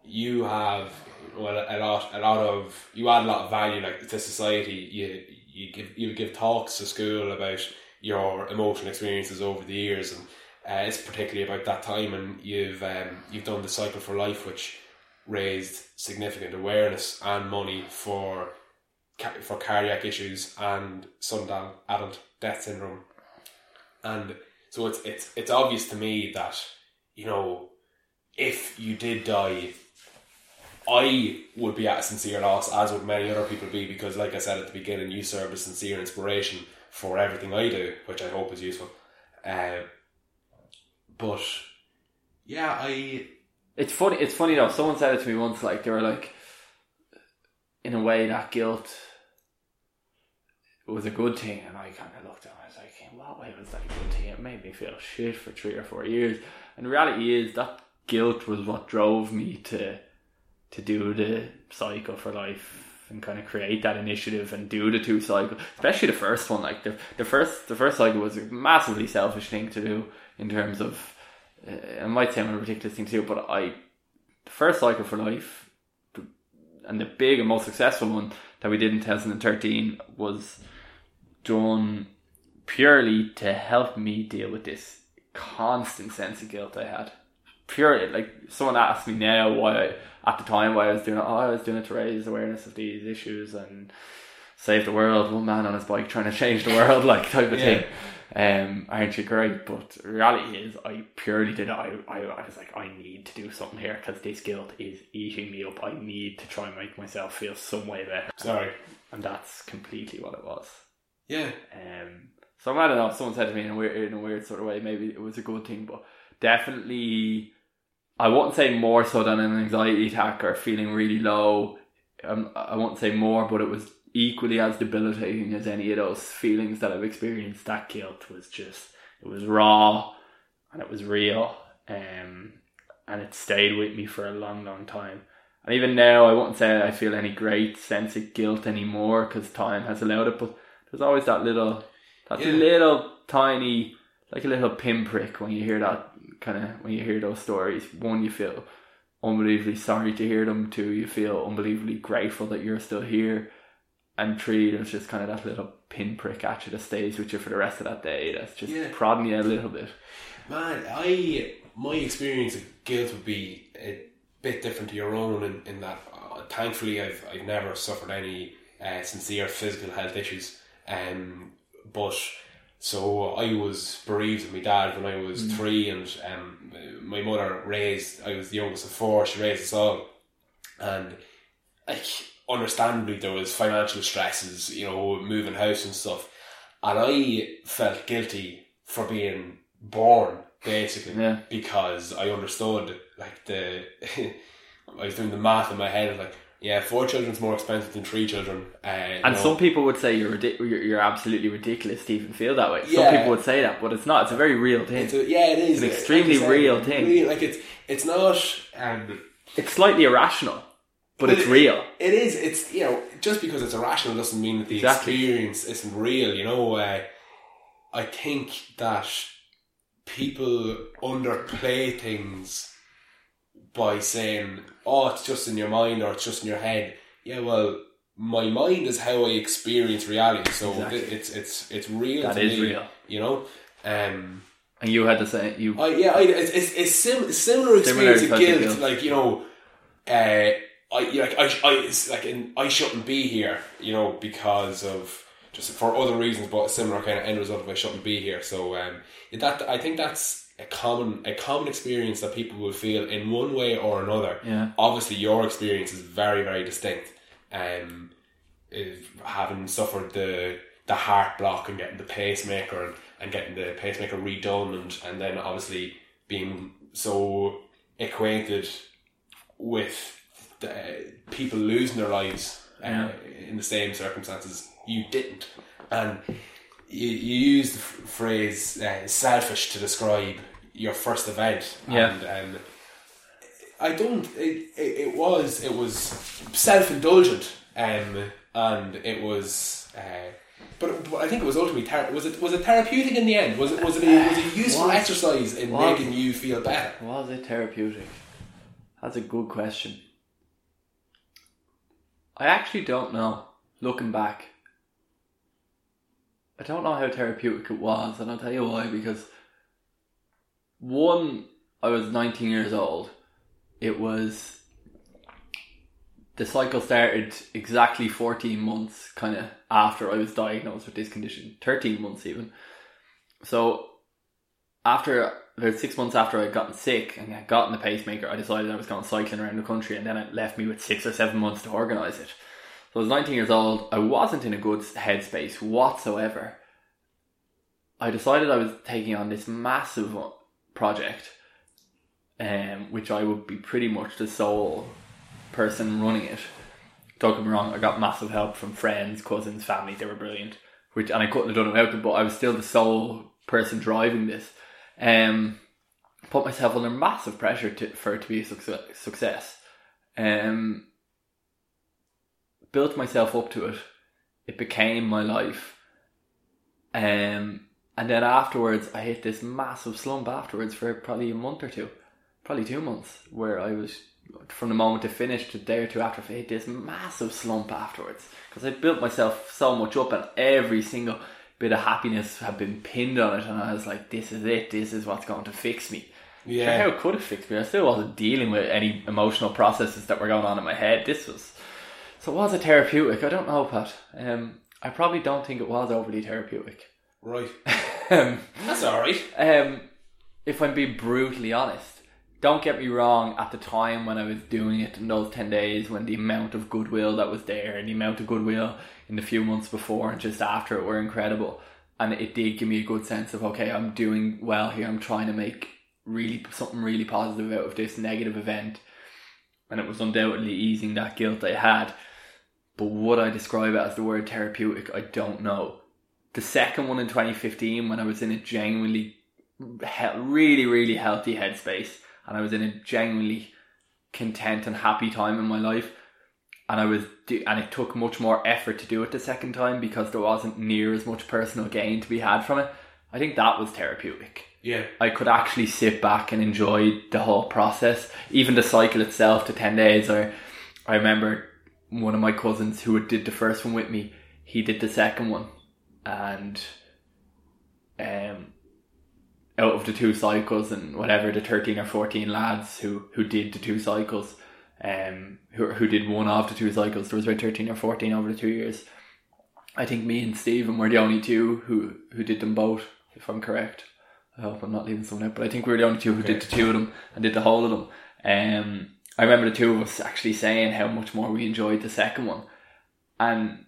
you have well a lot a lot of you add a lot of value like to society. You you give you give talks to school about your emotional experiences over the years, and uh, it's particularly about that time. And you've um, you've done the cycle for life, which raised significant awareness and money for for cardiac issues and sudden adult death syndrome. And so it's it's it's obvious to me that you know if you did die, I would be at a sincere loss, as would many other people be, because like I said at the beginning, you serve as sincere inspiration for everything I do, which I hope is useful. Uh, but yeah, I It's funny. It's funny though. Someone said it to me once. Like they were like, in a way, that guilt was a good thing, and I kind of looked at. it and I was like, in what way was that a good thing? It made me feel shit for three or four years. And reality is that guilt was what drove me to to do the cycle for life and kind of create that initiative and do the two cycles, especially the first one. Like the the first the first cycle was a massively selfish thing to do in terms of. Uh, I might sound a ridiculous thing to do, but I the first cycle for life and the big and most successful one that we did in 2013 was done purely to help me deal with this constant sense of guilt I had. Pure, like someone asked me now why I, at the time why I was doing it. Oh, I was doing it to raise awareness of these issues and save the world. One man on his bike trying to change the world, like type of Yeah. thing. Um, aren't you great? But reality is, I purely did. it. I, I, I was like, I need to do something here because this guilt is eating me up. I need to try and make myself feel some way better, sorry. and that's completely what it was. Yeah, Um, so I don't know. Someone said to me in a weird, in a weird sort of way, maybe it was a good thing, but definitely, I wouldn't say more so than an anxiety attack or feeling really low. Um, I won't say more, but it was equally as debilitating as any of those feelings that I've experienced. That guilt was just, it was raw and it was real. Um, and it stayed with me for a long, long time. And even now, I won't say I feel any great sense of guilt anymore because time has allowed it. But there's always that little, that Yeah. little tiny, like a little pinprick when you hear that kind of when you hear those stories. One, you feel unbelievably sorry to hear them. Two, you feel unbelievably grateful that you're still here. And three, there's just kind of that little pinprick at you that stays with you for the rest of that day. That's just Yeah. prodding you a little bit. man. I my experience of guilt would be a bit different to your own in, in that. Uh, thankfully, I've I've never suffered any uh, sincere physical health issues. Um, but so I was bereaved of my dad when I was three, and um, my mother raised. I was the youngest of four. She raised us all, and like understandably there was financial stresses, you know, moving house and stuff, and I felt guilty for being born basically Yeah. because I understood like the I was doing the math in my head of like yeah four children's more expensive than three children uh, And know. some people would say you're, you're you're absolutely ridiculous to even feel that way. Some people would say that, but it's not. It's a very real thing. It's a, yeah, it is an extremely real thing. real- like it's it's not um, It's slightly irrational, but it's it- real. It is. It's you know just because it's irrational doesn't mean that the Exactly. experience isn't real. You know, uh, I think that people underplay things by saying, "Oh, it's just in your mind" or "It's just in your head." Yeah, well, my mind is how I experience reality, so Exactly. it, it's it's it's real. That to is me, real. You know. Um, And you had to say you. I yeah, I, it's it's, it's sim- similar experience of guilt. guilt. Like you know, uh, I like I, I it's like in, I shouldn't be here. You know, because of just for other reasons, but a similar kind of end result of I shouldn't be here. So um, that I think that's a common a common experience that people will feel in one way or another. Yeah. Obviously, your experience is very very distinct. Um, having suffered the the heart block and getting the pacemaker and, and getting the pacemaker redone and, and then obviously being so acquainted with the, people losing their lives uh, Yeah. in the same circumstances you didn't and you, you use the phrase uh, selfish to describe your first event Yeah. and um, I don't. It, it, it was it was self indulgent, um, and it was. Uh, but, but I think it was ultimately ther- was it was it therapeutic in the end? Was it was it a, was it a useful Was- exercise in was- making you feel better? Was it therapeutic? That's a good question. I actually don't know. Looking back, I don't know how therapeutic it was, and I'll tell you why. Because one, I was 19 years old. It was the cycle started exactly 14 months kind of after I was diagnosed with this condition, 13 months even. So after about six months after I'd gotten sick and had gotten the pacemaker, I decided I was going cycling around the country, and then it left me with six or seven months to organise it. So I was 19 years old. I wasn't in a good headspace whatsoever. I decided I was taking on this massive project, um, which I would be pretty much the sole person running it. Don't get me wrong, I got massive help from friends, cousins, family. They were brilliant, which and I couldn't have done it without them. But I was still the sole person driving this. Um, put myself under massive pressure to, for it to be a success. success. Um, built myself up to it. It became my life. Um, and then afterwards, I hit this massive slump afterwards for probably a month or two, probably two months, where I was from the moment it finished to day or two after, I hit this massive slump afterwards because I built myself so much up, and every single bit of happiness had been pinned on it, and I was like, "This is it. This is what's going to fix me." Yeah. How could it fix me? I still wasn't dealing with any emotional processes that were going on in my head. This was so was it therapeutic? I don't know, Pat. Um, I probably don't think it was overly therapeutic. Right. um, That's all right. um, if I'm being brutally honest, don't get me wrong. At the time when I was doing it in those ten days, when the amount of goodwill that was there and the amount of goodwill in the few months before and just after it were incredible, and it did give me a good sense of okay, I'm doing well here. I'm trying to make really something really positive out of this negative event, and it was undoubtedly easing that guilt I had. But would I describe it as the word therapeutic? I don't know. The second one in 2015, when I was in a genuinely, really, really healthy headspace, and I was in a genuinely content and happy time in my life, and I was, do- and it took much more effort to do it the second time because there wasn't near as much personal gain to be had from it. I think that was therapeutic. Yeah. I could actually sit back and enjoy the whole process, even the cycle itself, the ten days. Or I remember one of my cousins who did the first one with me. He did the second one, and um, out of the two cycles and whatever the thirteen or fourteen lads who who did the two cycles, um, who who did one of the two cycles, there was about thirteen or fourteen over the two years. I think me and Stephen were the only two who who did them both, if I'm correct. I hope I'm not leaving someone out, but I think we were the only two who did the two of them and did the whole of them. Um, I remember the two of us actually saying how much more we enjoyed the second one, and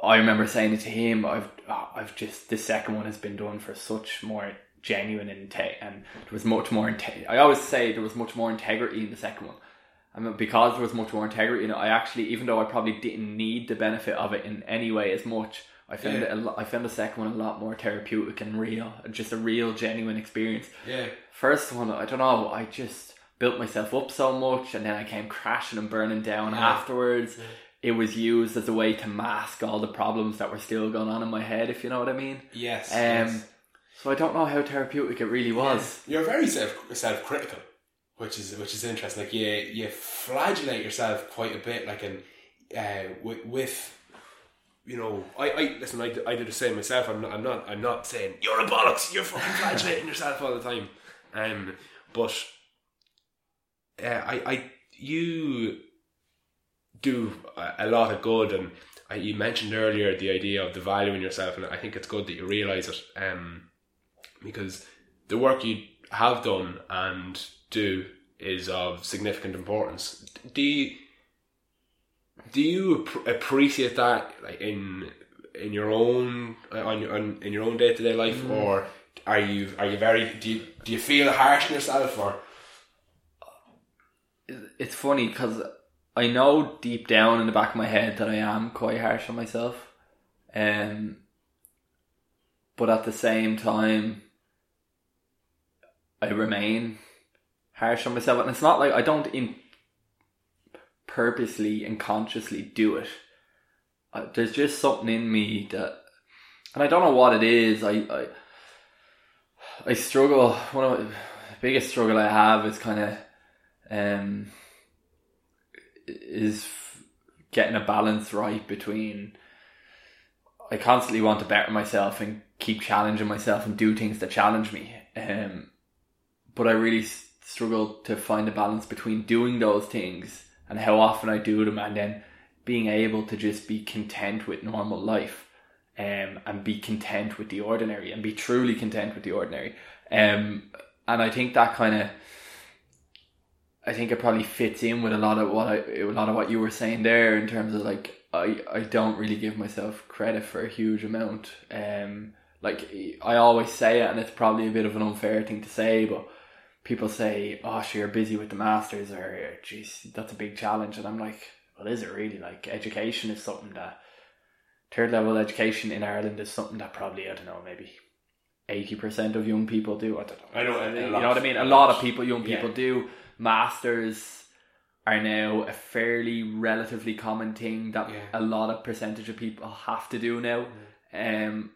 I remember saying it to him. I've oh, I've just the second one has been done for such more genuine and inte- and there was much more. Inte- I always say there was much more integrity in the second one. I mean, because there was much more integrity in it, I actually, even though I probably didn't need the benefit of it in any way as much, I found Yeah. it. A lot, I found the second one a lot more therapeutic and real, just a real, genuine experience. Yeah. First one, I don't know. I just built myself up so much, and then I came crashing and burning down Yeah. afterwards. It was used as a way to mask all the problems that were still going on in my head, if you know what I mean. Yes. Um, yes. So I don't know how therapeutic it really was. You're very self self critical, which is which is interesting. Like you you flagellate yourself quite a bit, like in uh, with, with you know, I, I listen. I, I do the same myself. I'm not. I'm not. I'm not saying you're a bollocks. You're fucking flagellating yourself all the time. Um, but uh, I, I, you do a, lot of good, and I, you mentioned earlier the idea of the value in yourself, and I think it's good that you realize it. Um, because the work you have done and do is of significant importance. Do you do you ap- appreciate that like in in your own on your on, in your own day to day life, or are you are you very do you do you feel harsh on yourself or it's funny because I know deep down in the back of my head that I am quite harsh on myself, um, but at the same time, I remain harsh on myself, and it's not like I don't in purposely and consciously do it. there's just something in me that, and I don't know what it is. I I, I struggle. One of the biggest struggle I have is kind of um is getting a balance right between. I constantly want to better myself and keep challenging myself and do things that challenge me. Um, but I really struggle to find a balance between doing those things and how often I do them, and then being able to just be content with normal life, um, and be content with the ordinary, and be truly content with the ordinary. Um, and I think that kind of, I think it probably fits in with a lot of what I, a lot of what you were saying there in terms of like I, I don't really give myself credit for a huge amount. Um, like I always say it, and it's probably a bit of an unfair thing to say, but people say, "Oh, sure, you're busy with the masters," or "Geez, that's a big challenge," and I'm like, "Well, is it really? Like, education is something that third level education in Ireland is something that probably I don't know, maybe." Eighty percent of young people do. I don't know. I know, you know what I mean. A lot of people, young Yeah. people, do. Masters are now a fairly relatively common thing that Yeah. a lot of percentage of people have to do now. Um,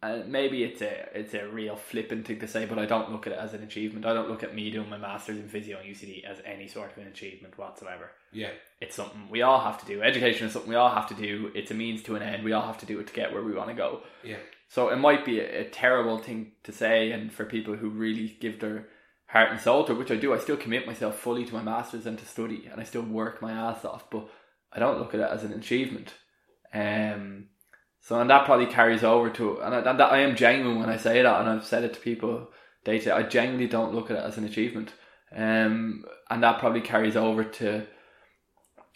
and maybe it's a it's a real flippant thing to say, but I don't look at it as an achievement. I don't look at me doing my masters in physio and UCD as any sort of an achievement whatsoever. Yeah. It's something we all have to do. Education is something we all have to do. It's a means to an end. We all have to do it to get where we want to go. Yeah. So it might be a, a terrible thing to say, and for people who really give their heart and soul to which I do, I still commit myself fully to my masters and to study, and I still work my ass off. But I don't look at it as an achievement. Um, so and that probably carries over to, and I, that I am genuine when I say that, and I've said it to people. Say I genuinely don't look at it as an achievement. Um, and that probably carries over to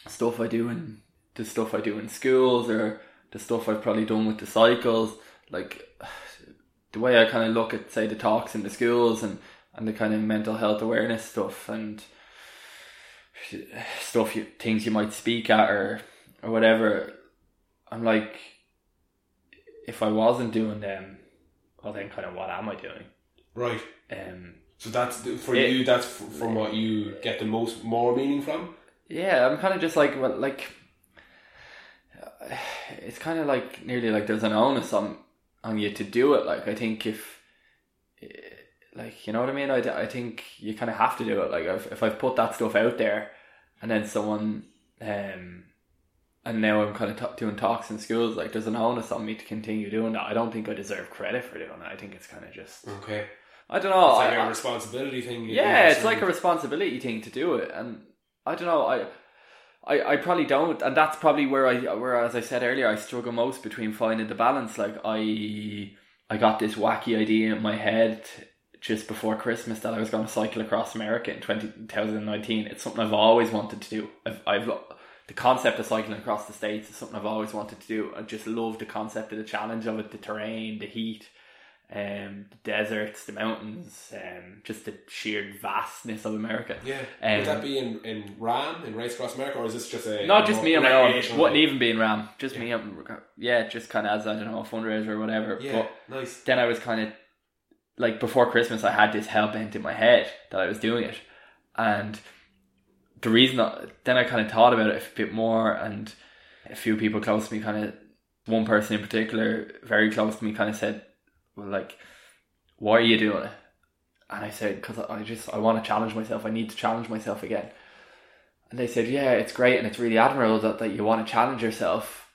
stuff I do in the stuff I do in schools or the stuff I've probably done with the cycles. Like the way I kind of look at say the talks in the schools and and the kind of mental health awareness stuff and stuff you things you might speak at or or whatever. I'm like, if I wasn't doing them, well then kind of what am I doing? Right. Um, So that's for It- you. That's f- from what you get the most more meaning from. Yeah, I'm kind of just like well, like it's kind of like nearly like there's an onus on on you to do it. Like I think if like you know what I mean, I, I think you kind of have to do it. Like if if I've put that stuff out there, and then someone um. And now I'm kind of t- doing talks in schools. Like, there's an onus on me to continue doing that. I don't think I deserve credit for doing it. I think it's kind of just, Okay. I don't know. It's like I- a responsibility thing. you yeah, it's like a responsibility thing to do it, and I don't know. I, I, I probably don't, and that's probably where I, where as I said earlier, I struggle most between finding the balance. Like I, I got this wacky idea in my head just before Christmas that I was going to cycle across America in 20, 2019. It's something I've always wanted to do. I've, I've the concept of cycling across the states is something I've always wanted to do. I just love the concept of the challenge of it, the terrain, the heat um, the deserts, the mountains, um, just the sheer vastness of America. Yeah. Um, Would that be in, in RAAM in Race Across America, or is this just a Not just me on my own. Wouldn't even be in RAAM. Just me. Yeah, just kind of as I don't know a fundraiser or whatever. Yeah. But nice. then I was kind of like before Christmas, I had this hell bent in my head that I was doing it, and the reason I, then I kind of thought about it a bit more, and a few people close to me, kind of one person in particular, very close to me, kind of said, "Well, like, why are you doing it?" And I said, "Because I just I want to challenge myself. I need to challenge myself again." And they said, "Yeah, it's great and it's really admirable that, that you want to challenge yourself,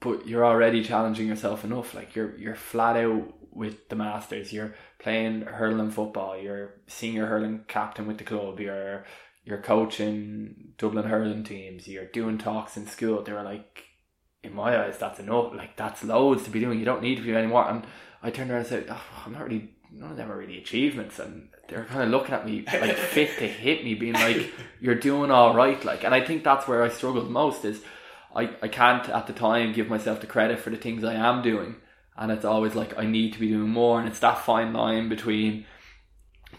but you're already challenging yourself enough. Like you're you're flat out with the Masters. You're playing hurling football. You're senior hurling captain with the club. You're you're coaching Dublin hurling teams. You're doing talks in school. They were like, in my eyes, that's enough. Like that's loads to be doing. You don't need to be anymore. And I turned around and said, oh, I'm not really. None of them are really achievements, and they're kind of looking at me like fit to hit me, being like, "You're doing all right." Like, and I think that's where I struggled most is I, I can't at the time give myself the credit for the things I am doing. And it's always like I need to be doing more. And it's that fine line between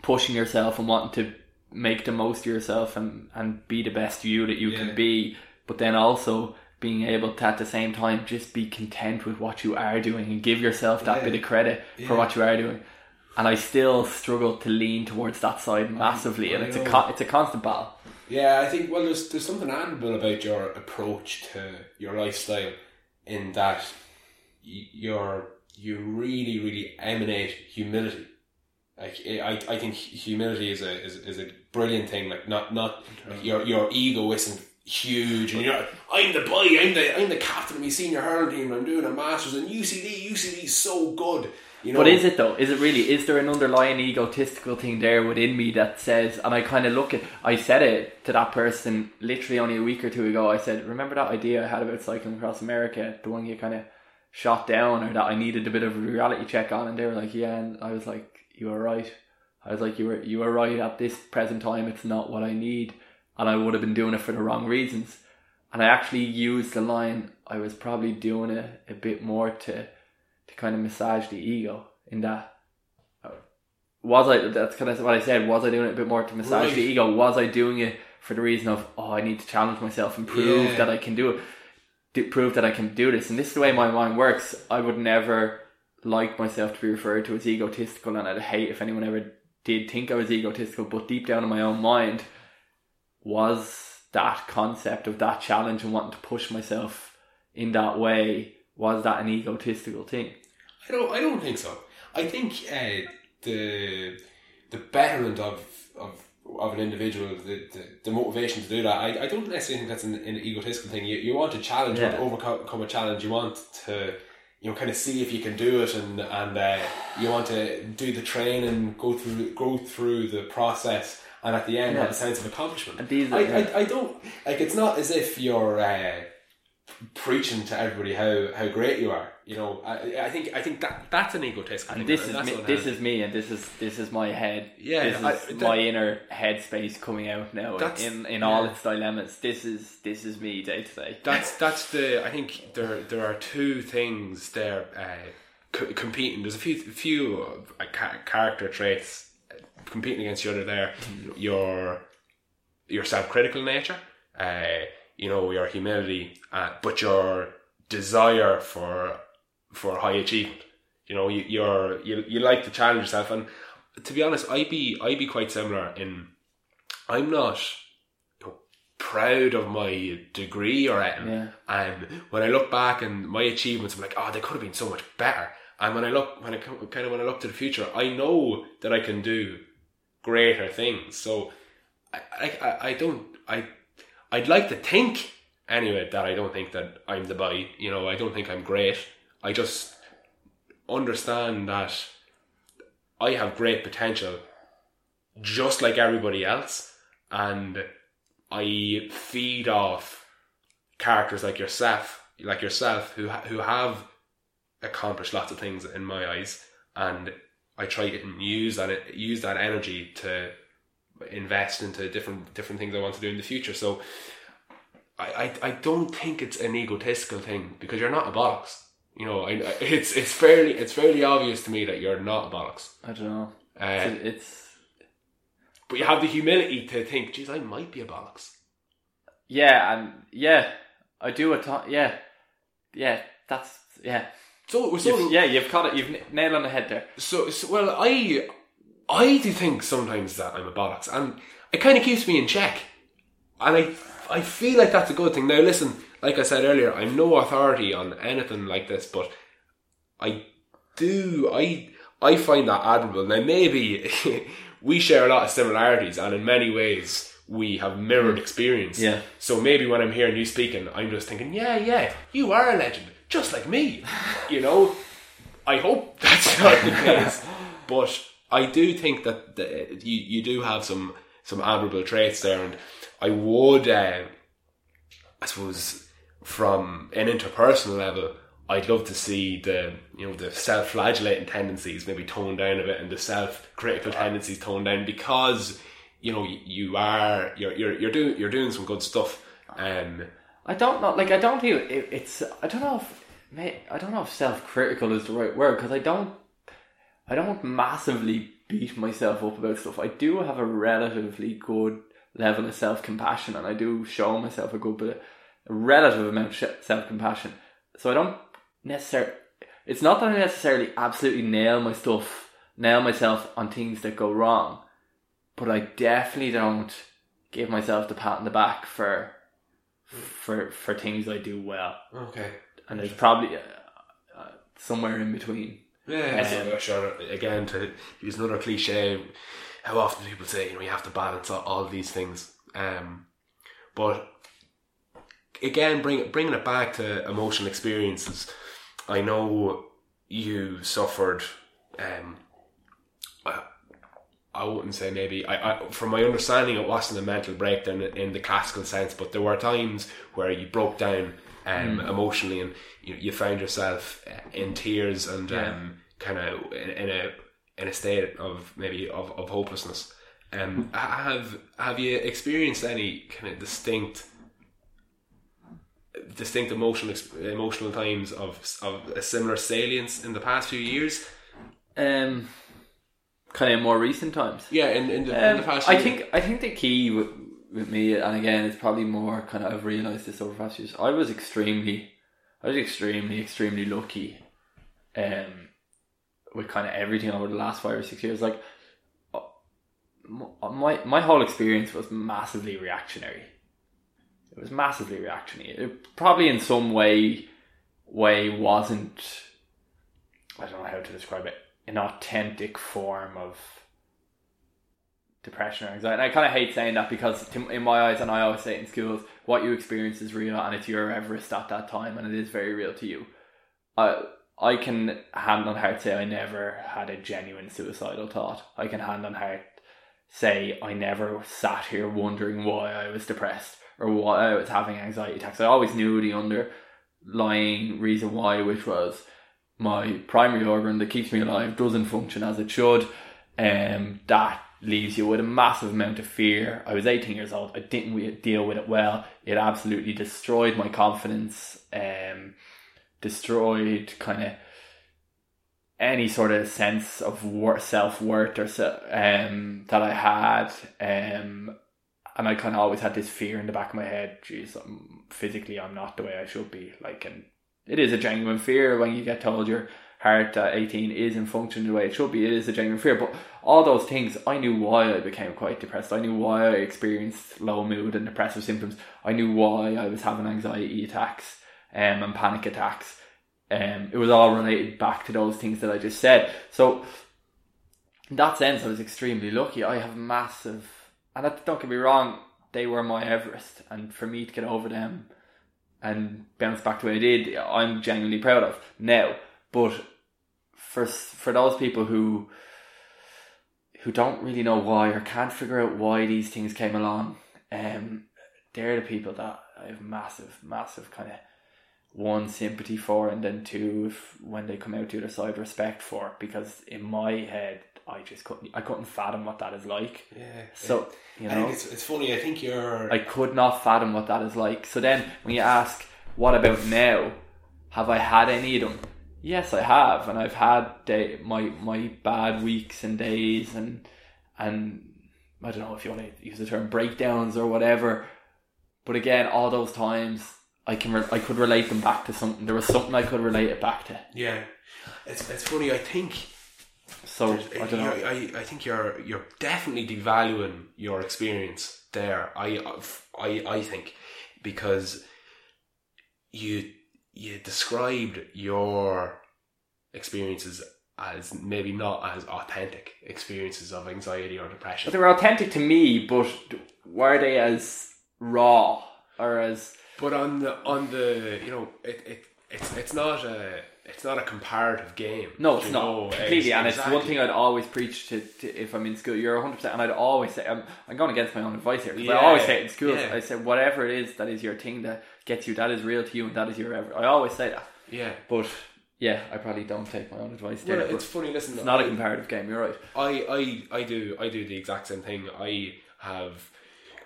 pushing yourself and wanting to make the most of yourself and, and be the best you that you Yeah. can be. But then also being able to at the same time just be content with what you are doing and give yourself that Yeah. bit of credit for what you are doing. And I still struggle to lean towards that side massively. and I it's a know. con- it's a constant battle. Yeah, I think well, there's there's something admirable about your approach to your lifestyle, in that you're you really really emanate humility. Like I, I think humility is a is, is a brilliant thing. Like not not like your your ego isn't huge, and you're I'm the boy, I'm the I'm the captain of my senior hurling team. I'm doing a masters in UCD. UCD's so good. You know, But is it though? Is it really? Is there an underlying egotistical thing there within me that says, and I kind of look at, I said it to that person literally only a week or two ago. I said, remember that idea I had about cycling across America, the one you kind of shot down, or that I needed a bit of a reality check on, and they were like, yeah, and I was like, you were right. I was like, you were you were right at this present time. It's not what I need, and I would have been doing it for the wrong reasons. And I actually used the line. I was probably doing it a bit more to to kind of massage the ego in that. Uh, was I? That's kind of what I said. Was I doing it a bit more to massage Right. the ego? Was I doing it for the reason of oh, I need to challenge myself and prove Yeah. that I can do it, prove that I can do this? And this is the way my mind works. I would never like myself to be referred to as egotistical, and I'd hate if anyone ever did think I was egotistical. But deep down in my own mind, was that concept of that challenge and wanting to push myself in that way was that an egotistical thing? I don't. I don't think so. I think uh, the the betterment of of of an individual, the, the, the motivation to do that. I, I don't necessarily think that's an, an egotistical thing. You, you want to challenge, you Yeah. want to overcome a challenge. You want to you know kind of see if you can do it, and and uh, you want to do the training, go through go through the process, and at the end have a sense of accomplishment. These I, are- I, I don't like. It's not as if you're. Uh, preaching to everybody how, how great you are. You know, I, I think I think that that's an egotistical And thing. this is me, this is me, and this is this is my head. Yeah, this is I- that- my inner headspace coming out now in in all yeah. its dilemmas. This is this is me day to day. that's that's the I think there there are two things there uh, co- competing. There's a few few uh, character traits competing against each other. There, your your self critical nature, uh, you know, your humility, uh, but your desire for for high achievement. You know, you, you're you you like to challenge yourself, and to be honest, I'd be I'd be quite similar in. I'm not proud of my degree or anything. Yeah. And when I look back and my achievements, I'm like, oh, they could have been so much better. And when I look, when I kind of when I look to the future, I know that I can do greater things. So I, I, I- I don't, I, I'd like to think anyway that I don't think that I'm the boy. You know, I don't think I'm great. I just understand that I have great potential, just like everybody else, and I feed off characters like yourself, like yourself, who who have accomplished lots of things in my eyes, and I try to use that use that energy to invest into different different things I want to do in the future. So. I, I, I don't think it's an egotistical thing because you're not a bollocks. You know, I, I- it's it's fairly it's fairly obvious to me that you're not a bollocks. I don't know. Uh, It's, it's but you have the humility to think, geez, I might be a bollocks. yeah, and yeah, I do a ton. Yeah, yeah, that's yeah. So, so You've, yeah, you've caught it. You've nailed on the head there. So, so well, I I do think sometimes that I'm a bollocks, and it kind of keeps me in check, and I I feel like that's a good thing. Now, listen, like I said earlier, I'm no authority on anything like this, but I do I I find that admirable. Now, maybe we share a lot of similarities, and in many ways we have mirrored mm. experience. Yeah. So maybe when I'm hearing you speaking, I'm just thinking, yeah, yeah, you are a legend, just like me. You know, I hope that's not the case, but I do think that the, you you do have some some admirable traits there, and I would, uh, I suppose, from an interpersonal level, I'd love to see the you know the self-flagellating tendencies maybe toned down a bit, and the self-critical tendencies toned down because you know you, are you're you're you're doing you're doing some good stuff. Um, I don't know. Like I don't feel it, it's. I don't know if. I don't know if self-critical is the right word because I don't. I don't massively beat myself up about stuff. I do have a relatively good level of self-compassion, and I do show myself a good bit, a relative amount of self-compassion. So I don't necessarily. It's not that I necessarily absolutely nail my stuff, nail myself on things that go wrong, but I definitely don't give myself the pat on the back for for for things I do well, Okay. and there's probably uh, uh, somewhere in between. Yeah, Um, sure. Again, to use another cliche, how often people say you know you have to balance all, all these things. Um, but again, bring bringing it back to emotional experiences. I know you suffered. Um, I, I wouldn't say maybe. I, I from my understanding, it wasn't a mental breakdown in the classical sense, but there were times where you broke down um, emotionally and you, you found yourself uh, in tears and Yeah. um, kind of in, in a in a state of maybe of, of hopelessness. Um, have have you experienced any kind of distinct distinct emotional emotional times of of a similar salience in the past few years? Um, kind of more recent times. Yeah, in, in, the, in Um, the past. I year. think I think the key with me, and again, it's probably more kind of I've realized this over past years. I was extremely, I was extremely, extremely lucky, um, with kind of everything over the last five or six years. Like, uh, my my whole experience was massively reactionary. It was massively reactionary. It probably in some way, way wasn't. I don't know how to describe it. An authentic form of depression or anxiety. And I kind of hate saying that because, to, in my eyes, and I always say it in schools, what you experience is real and it's your Everest at that time and it is very real to you. I I can hand on heart say I never had a genuine suicidal thought. I can hand on heart say I never sat here wondering why I was depressed or why I was having anxiety attacks. I always knew the underlying reason why, which was my primary organ that keeps me alive doesn't function as it should. Um, that leaves you with a massive amount of fear. I was 18 years old. I didn't deal with it well. It absolutely destroyed my confidence. Um, destroyed kind of any sort of sense of self worth or se- um that I had. Um, and I kind of always had this fear in the back of my head. Geez, I'm, physically I'm not the way I should be. Like, and it is a genuine fear when you get told your heart at 18 isn't functioning the way it should be. It is a genuine fear. But all those things, I knew why I became quite depressed. I knew why I experienced low mood and depressive symptoms. I knew why I was having anxiety attacks um, and panic attacks. Um, it was all related back to those things that I just said. So, in that sense, I was extremely lucky. I have massive, and don't get me wrong, they were my Everest, and for me to get over them and bounce back the way I did, I'm genuinely proud of now. But for for those people who who don't really know why or can't figure out why these things came along, um, they're the people that I have massive, massive kind of one sympathy for, and then two, if, when they come out to the other side, respect for. Because in my head, I just couldn't, I couldn't fathom what that is like. Yeah. So you know, it's, it's funny. I think you're. I could not fathom what that is like. So then, when you ask, what about now? Have I had any of them? Yes, I have, and I've had day, my my bad weeks and days, and and I don't know if you want to use the term breakdowns or whatever. But again, all those times, I can re- I could relate them back to something. There was something I could relate it back to. yeah. It's, it's funny. I think So I don't know. I, I think you're you're definitely devaluing your experience there. I I I think because you you described your experiences as maybe not as authentic experiences of anxiety or depression. But they were authentic to me, but were they as raw or as But on the on the you know it, it it's it's not a it's not a comparative game. No, it's not know, completely, and it's one thing I'd always preach to, to if I'm in school. You're 100, percent and I'd always say I'm, I'm going against my own advice here. 'cause I Yeah, always say it in schools. yeah. I say whatever it is that is your thing that gets you, that is real to you, and that is your ever. I always say that, Yeah. but yeah, I probably don't take my own advice there. Well, but it's funny. Listen, it's not a I- comparative game. You're right. I, I, I do I do the exact same thing. I have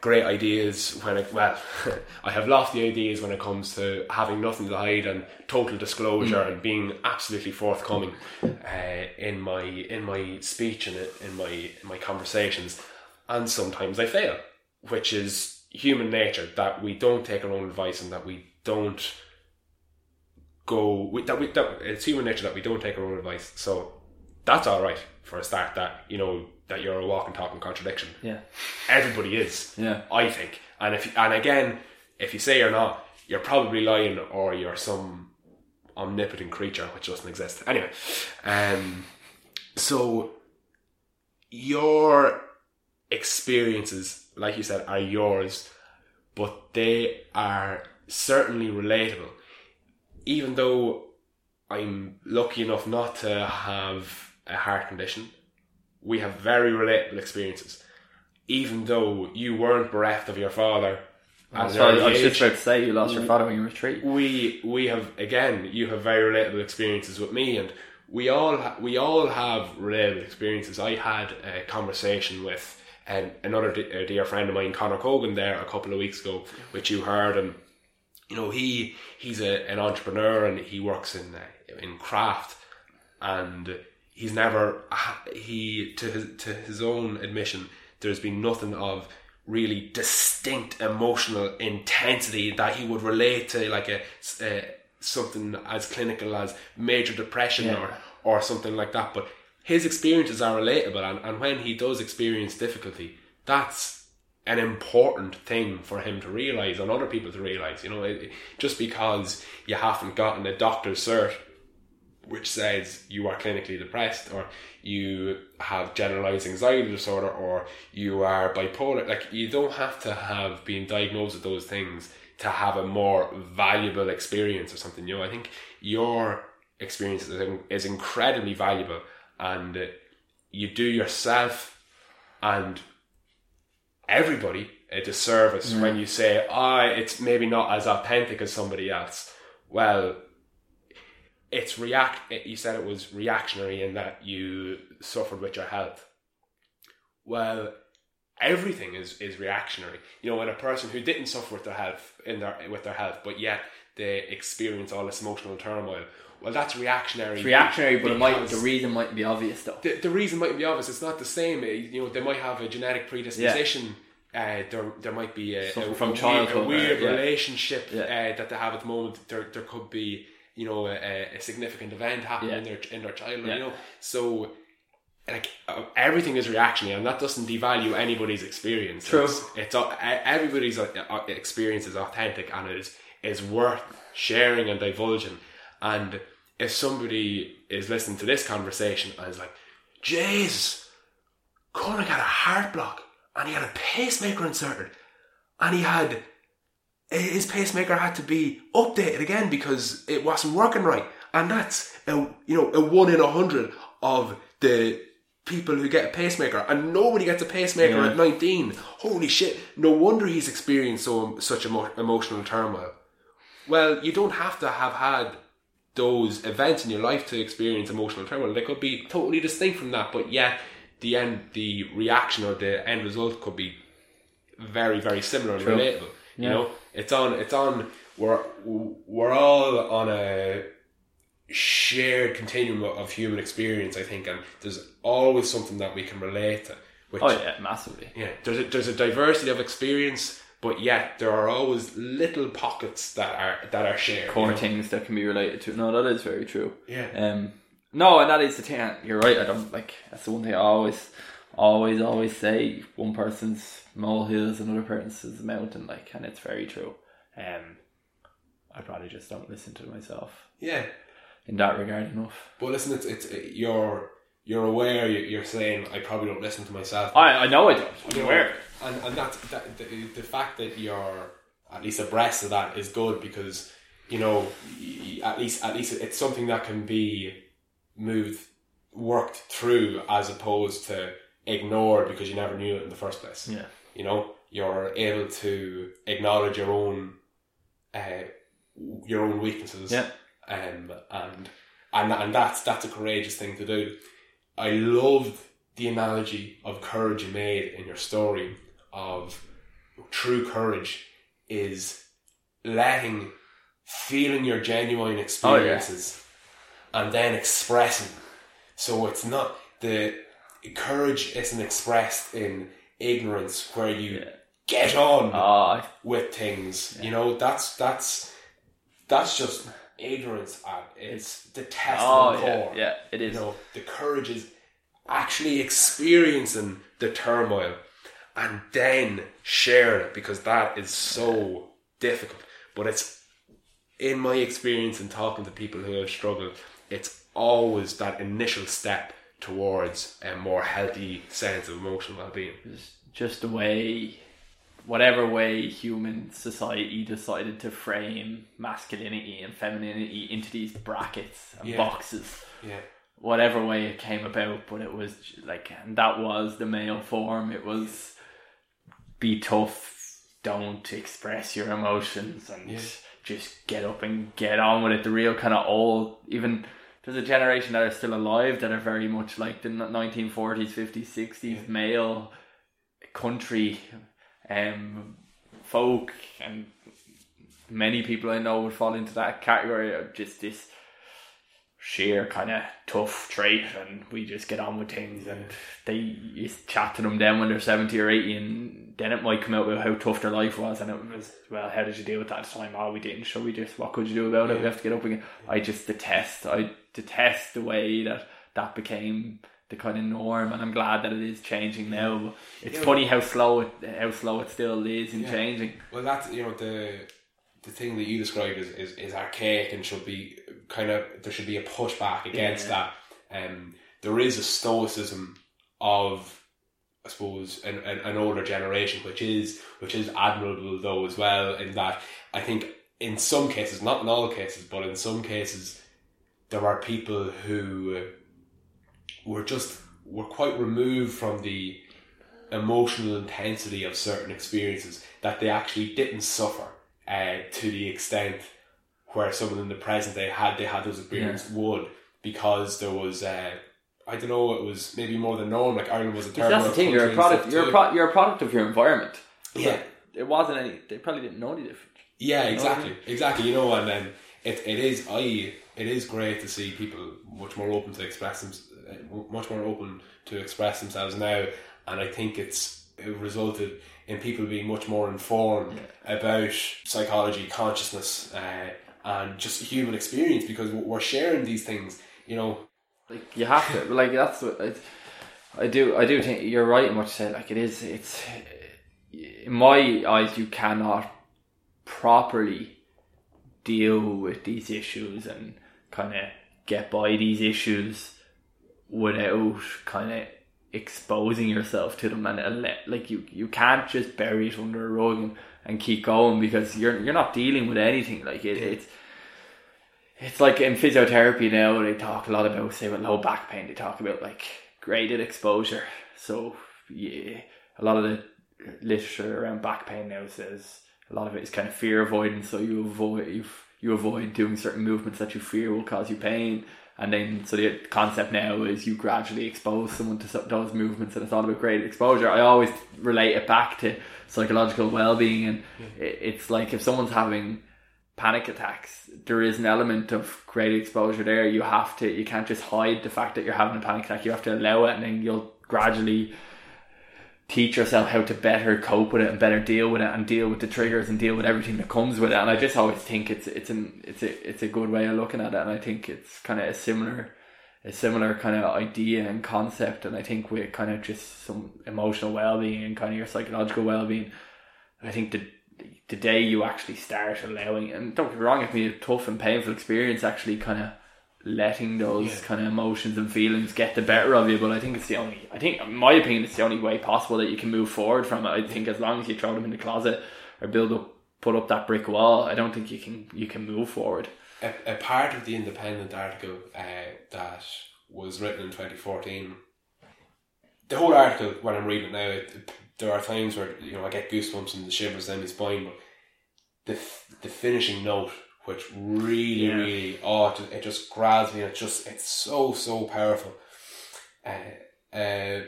great ideas when it well I have lofty ideas when it comes to having nothing to hide and total disclosure and being absolutely forthcoming uh, in my in my speech and in my in my conversations and sometimes I fail which is human nature that we don't take our own advice and that we don't go we, that we that it's human nature that we don't take our own advice so that's all right for a start that you know that you're a walking, talking contradiction. Yeah. Everybody is. Yeah. I think. And if and again, if you say you're not, you're probably lying or you're some omnipotent creature which doesn't exist. Anyway, um, so your experiences, like you said, are yours, but they are certainly relatable. Even though I'm lucky enough not to have a heart condition, we have very relatable experiences. Even though you weren't bereft of your father, at an So I, was age, just about to say you lost your father when you were three. we we have again you have very relatable experiences with me and we all ha- we all have relatable experiences i had a conversation with um, another d- a dear friend of mine connor cogan there a couple of weeks ago which you heard and you know he he's a, an entrepreneur and he works in uh, in craft and he's never he to his to his own admission there's been nothing of really distinct emotional intensity that he would relate to like a, uh something as clinical as major depression Yeah. or or something like that but his experiences are relatable and, and when he does experience difficulty that's an important thing for him to realize and other people to realize you know it, just because you haven't gotten a doctor's cert which says you are clinically depressed or you have generalized anxiety disorder or you are bipolar like you don't have to have been diagnosed with those things to have a more valuable experience or something you know i think your experience is, is incredibly valuable and you do yourself and everybody a disservice when you say ah it's maybe not as authentic as somebody else. Well it's react you said it was reactionary in that you suffered with your health. Well everything is is reactionary. You know when a person who didn't suffer with their health in their with their health but yet they experience all this emotional turmoil well that's reactionary It's reactionary, but it might, the reason might be obvious though. the, the reason might be obvious. It's not the same. Uh, You know, they might have a genetic predisposition. Uh, there, there might be a, a, from a weird, childhood, a weird yeah. relationship Yeah. uh, that they have at the moment. There, there could be, you know, a, a significant event happening Yeah. in their in their childhood. Yeah. You know, so like uh, everything is reactionary, and that doesn't devalue anybody's experience. True. It's, it's uh, everybody's uh, experience is authentic and it is is worth sharing and divulging. And if somebody is listening to this conversation and is like, "Jesus, Conor had a heart block and he had a pacemaker inserted, and he had his pacemaker had to be updated again because it wasn't working right, and that's a you know a one in a hundred of the people who get a pacemaker, and nobody gets a pacemaker Yeah. at nineteen. Holy shit! No wonder he's experienced so such emo- emotional turmoil. Well, you don't have to have had those events in your life to experience emotional turmoil. They could be totally distinct from that, but yet the end, the reaction or the end result could be very, very similar and relatable. You know, it's on, it's on. We're we're all on a shared continuum of human experience, I think, and there's always something that we can relate to. Which, Oh yeah, massively. yeah, there's a, there's a diversity of experience, but yet there are always little pockets that are that are shared. you know? things that can be related to. No, that is very true. Yeah. Um, no, and that is the thing. You're right. I don't like. That's the one thing I always, always, always say. One person's molehills, another person's mountain. Like, and it's very true. Um, I probably just don't listen to myself Yeah, in that regard enough. but listen, it's it's you're you're aware. you- You're saying I probably don't listen to myself. I, I know I don't. I'm You know, aware. and and that's that the, the fact that you're at least abreast of that is good because you know at least at least it's something that can be moved worked through as opposed to ignored because you never knew it in the first place. Yeah. You know, you're able to acknowledge your own uh, your own weaknesses. Yeah. Um, and and and that's that's a courageous thing to do. I love the analogy of courage you made in your story of true courage is letting feeling your genuine oh, experiences and then expressing. So it's not the courage isn't expressed in ignorance where you Yeah. get on ah, I- with things. You know, that's that's that's just ignorance at its detestable oh core. yeah, yeah, it is. You know, the courage is actually experiencing the turmoil and then sharing it because that is so difficult. But it's in my experience in talking to people who have struggled, it's always that initial step towards a more healthy sense of emotional well-being. It's just the way, whatever way human society decided to frame masculinity and femininity into these brackets and Yeah. boxes. Yeah. Whatever way it came about, but it was like, and that was the male form. It was be tough, don't express your emotions, and Yeah. just get up and get on with it. The real kind of old, even there's a generation that are still alive that are very much like the 1940s, 50s, 60s male country um, folk, and many people I know would fall into that category of just this sheer kind of tough trait, and we just get on with things. And they you chat to them then when they're 70 or 80, and then it might come out with how tough their life was, and it was, well, how did you deal with that at the time? Oh, we didn't. So we just, what could you do about it? We have to get up again. I just detest, I detest the way that that became the kind of norm, and I'm glad that it is changing now. But it's Yeah. funny how slow it, how slow it still is in Yeah. changing. Well, that's you know the the thing that you described is, is, is archaic and should be kind of there should be a pushback against Yeah. that. Um, there is a stoicism of I suppose an, an, an older generation, which is which is admirable though as well. In that I think in some cases, not in all cases, but in some cases, there are people who were just we're quite removed from the emotional intensity of certain experiences that they actually didn't suffer uh, to the extent where someone in the present day had they had those experiences would because there was uh, I don't know it was maybe more than norm like Ireland was a third That's the thing. You're a product. You're a pro- You're a product of your environment. yeah It wasn't any. They probably didn't know any different. Yeah, exactly, exactly. You know, and then it, it is I it is great to see people much more open to express much more open to express themselves now, and I think it's it resulted in people being much more informed about psychology, consciousness, uh, and just human experience because we're sharing these things. You know, Like you have to. Like that's what I, I do. I do think you're right in what you say. Like it is. It's in my eyes. You cannot properly deal with these issues and kind of get by these issues without kind of exposing yourself to them and like you you can't just bury it under a rug and, and keep going because you're you're not dealing with anything like it, it's it's like in physiotherapy now they talk a lot about say with low back pain they talk about like graded exposure. So yeah a lot of the literature around back pain now says a lot of it is kind of fear avoidance. So you avoid you you avoid doing certain movements that you fear will cause you pain and then so the concept now is you gradually expose someone to those movements and it's all about graded exposure. I always relate it back to psychological well-being and it, it's like if someone's having panic attacks there is an element of graded exposure there. You have to you can't just hide the fact that you're having a panic attack. You have to allow it and then you'll gradually teach yourself how to better cope with it and better deal with it and deal with the triggers and deal with everything that comes with it. And I just always think it's it's an it's a it's a good way of looking at it. And I think it's kind of a similar a similar kind of idea and concept. And I think with kind of just some emotional well-being and kind of your psychological well-being I think the the day you actually start allowing and don't get me wrong it can be a tough and painful experience actually kind of letting those Yeah. kind of emotions and feelings get the better of you but I think it's the only I think in my opinion it's the only way possible that you can move forward from it I think as long as you throw them in the closet or build up put up that brick wall I don't think you can you can move forward a, a part of the Independent article uh, that was written in 2014. The whole article, when I'm reading it now, it, there are times where you know I get goosebumps and the shivers down my spine. But the the finishing note, which really, Yeah. really, oh, it, it just grabs me. It just, it's so, so powerful. Uh, uh,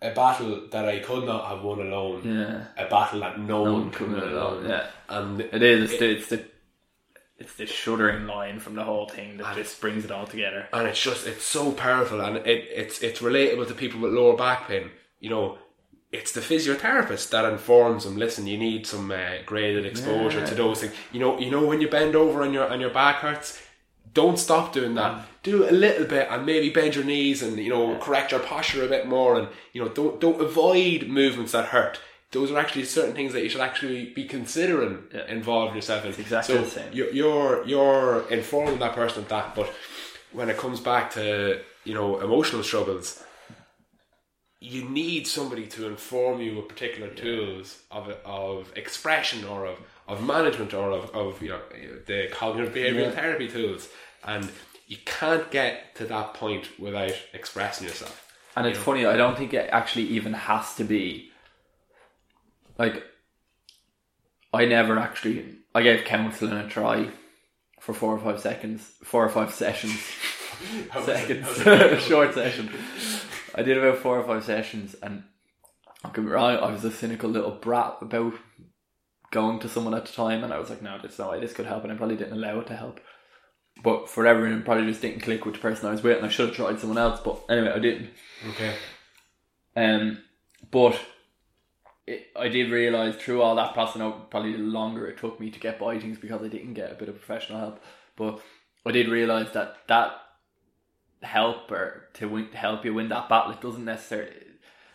a battle that I could not have won alone. yeah A battle that no, No one could win alone. alone, yeah. And it is it's the it's the it's the shuddering line from the whole thing that just brings it all together and it's just it's so powerful and it, it's it's relatable to people with lower back pain you know it's the physiotherapist that informs them listen you need some uh, graded exposure to those things you know you know when you bend over and your and your back hurts don't stop doing that. Do a little bit and maybe bend your knees and you know correct your posture a bit more and you know don't don't avoid movements that hurt. Those are actually certain things that you should actually be considering Yeah. involving yourself in. exactly so the same. You're, you're you're informing that person of that, but when it comes back to you know emotional struggles, you need somebody to inform you of particular tools of of expression or of, of management or of, of you know the cognitive behavioral Yeah. therapy tools, and you can't get to that point without expressing yourself. And it's funny, I don't think it actually even has to be like I never actually I gave counselling a try for four or five seconds, four or five sessions, seconds, short session. I did about four or five sessions, and don't get me wrong, I was a cynical little brat about going to someone at the time, and I was like, no, there's no way this could help, and I probably didn't allow it to help. But for everyone, probably just didn't click with the person I was with, and I should have tried someone else. But anyway, I didn't. Okay. Um, but it, I did realise through all that process, now probably the longer it took me to get by things because I didn't get a bit of professional help. But I did realise that that help or to win, help you win that battle, it doesn't necessarily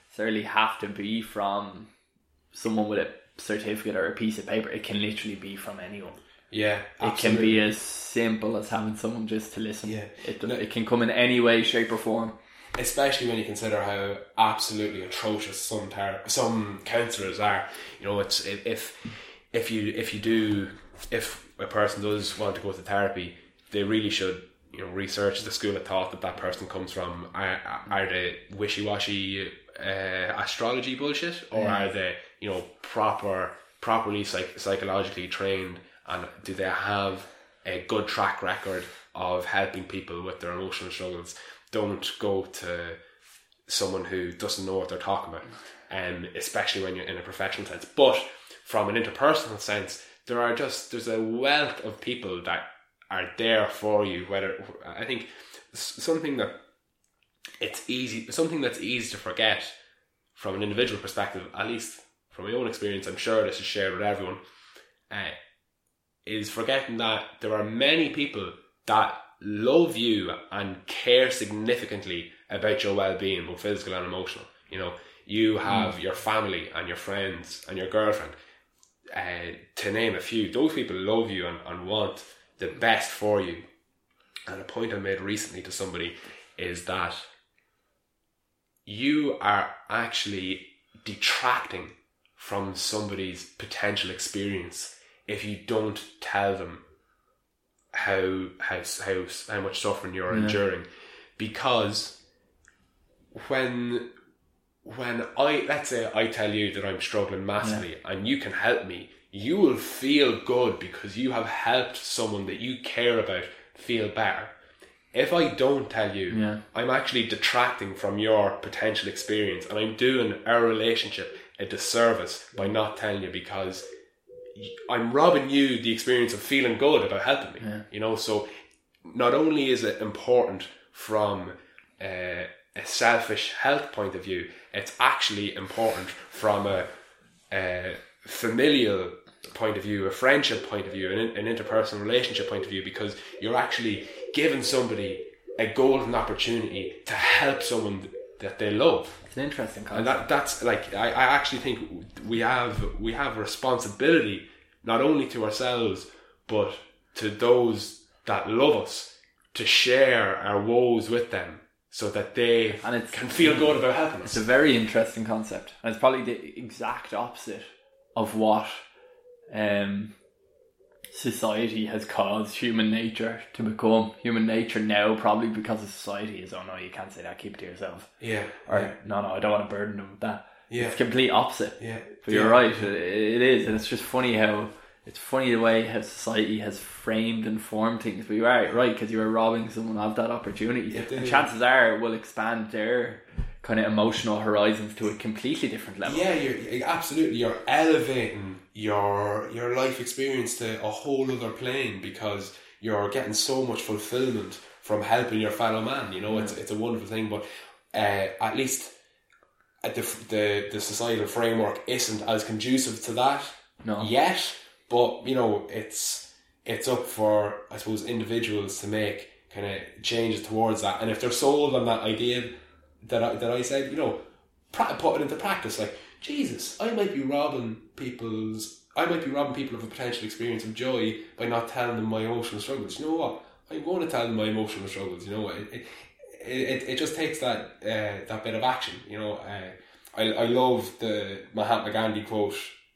necessarily have to be from someone with a certificate or a piece of paper. It can literally be from anyone. Yeah, It can be as simple as having someone just to listen. Yeah. It, No. it can come in any way, shape, or form. especially when you consider how absolutely atrocious some tar- some counsellors are. You know, it's if if you if you do if a person does want to go to therapy, they really should you know research the school of thought that that person comes from. Are, are they wishy washy uh, astrology bullshit, or are they you know proper properly psych- psychologically trained, and do they have a good track record of helping people with their emotional struggles? Don't go to someone who doesn't know what they're talking about, um, especially when you're in a professional sense. But from an interpersonal sense, there are just there's a wealth of people that are there for you. Whether I think something that it's easy, something that's easy to forget from an individual perspective, at least from my own experience. I'm sure this is shared with everyone. Uh, is forgetting that there are many people that love you and care significantly about your well-being, both physical and emotional. You know, you have your family and your friends and your girlfriend, uh, to name a few. Those people love you and, and want the best for you. And a point I made recently to somebody is that you are actually detracting from somebody's potential experience if you don't tell them how how how how much suffering you're enduring. Because when when I let's say I tell you that I'm struggling massively and you can help me you will feel good because you have helped someone that you care about feel better if I don't tell you Yeah. I'm actually detracting from your potential experience and I'm doing our relationship a disservice by not telling you because I'm robbing you the experience of feeling good about helping me. You know, so not only is it important from a, a selfish health point of view, it's actually important from a, a familial point of view, a friendship point of view, an, an interpersonal relationship point of view, because you're actually giving somebody a golden opportunity to help someone that they love It's an interesting and concept. that that's like I, I actually think we have we have a responsibility not only to ourselves but to those that love us to share our woes with them so that they And it's- can feel good about helping us. It's a very interesting concept, and it's probably the exact opposite of what um, society has caused human nature to become. Human nature now, probably because of society, is oh no, you can't say that. Keep it to yourself. Yeah, Or no, no, I don't want to burden them with that. Yeah. It's complete opposite. yeah. But you're Yeah. right, it, it is, and it's just funny how it's funny the way how society has framed and formed things. But you are right because you are robbing someone of that opportunity, It and chances are it will expand their kind of emotional horizons to a completely different level. Yeah, you're absolutely. You're elevating your your life experience to a whole other plane because you're getting so much fulfillment from helping your fellow man. You know, it's it's a wonderful thing. But uh, at least uh, the the the societal framework isn't as conducive to that No. yet. But you know, it's it's up for I suppose individuals to make kind of changes towards that. And if they're sold on that idea that I, that I said, you know, put it into practice. Like Jesus, I might be robbing people's. I might be robbing people of a potential experience of joy by not telling them my emotional struggles. You know what? I'm going to tell them my emotional struggles. You know, it it, it, it just takes that uh, that bit of action. You know, uh, I I love the Mahatma Gandhi quote.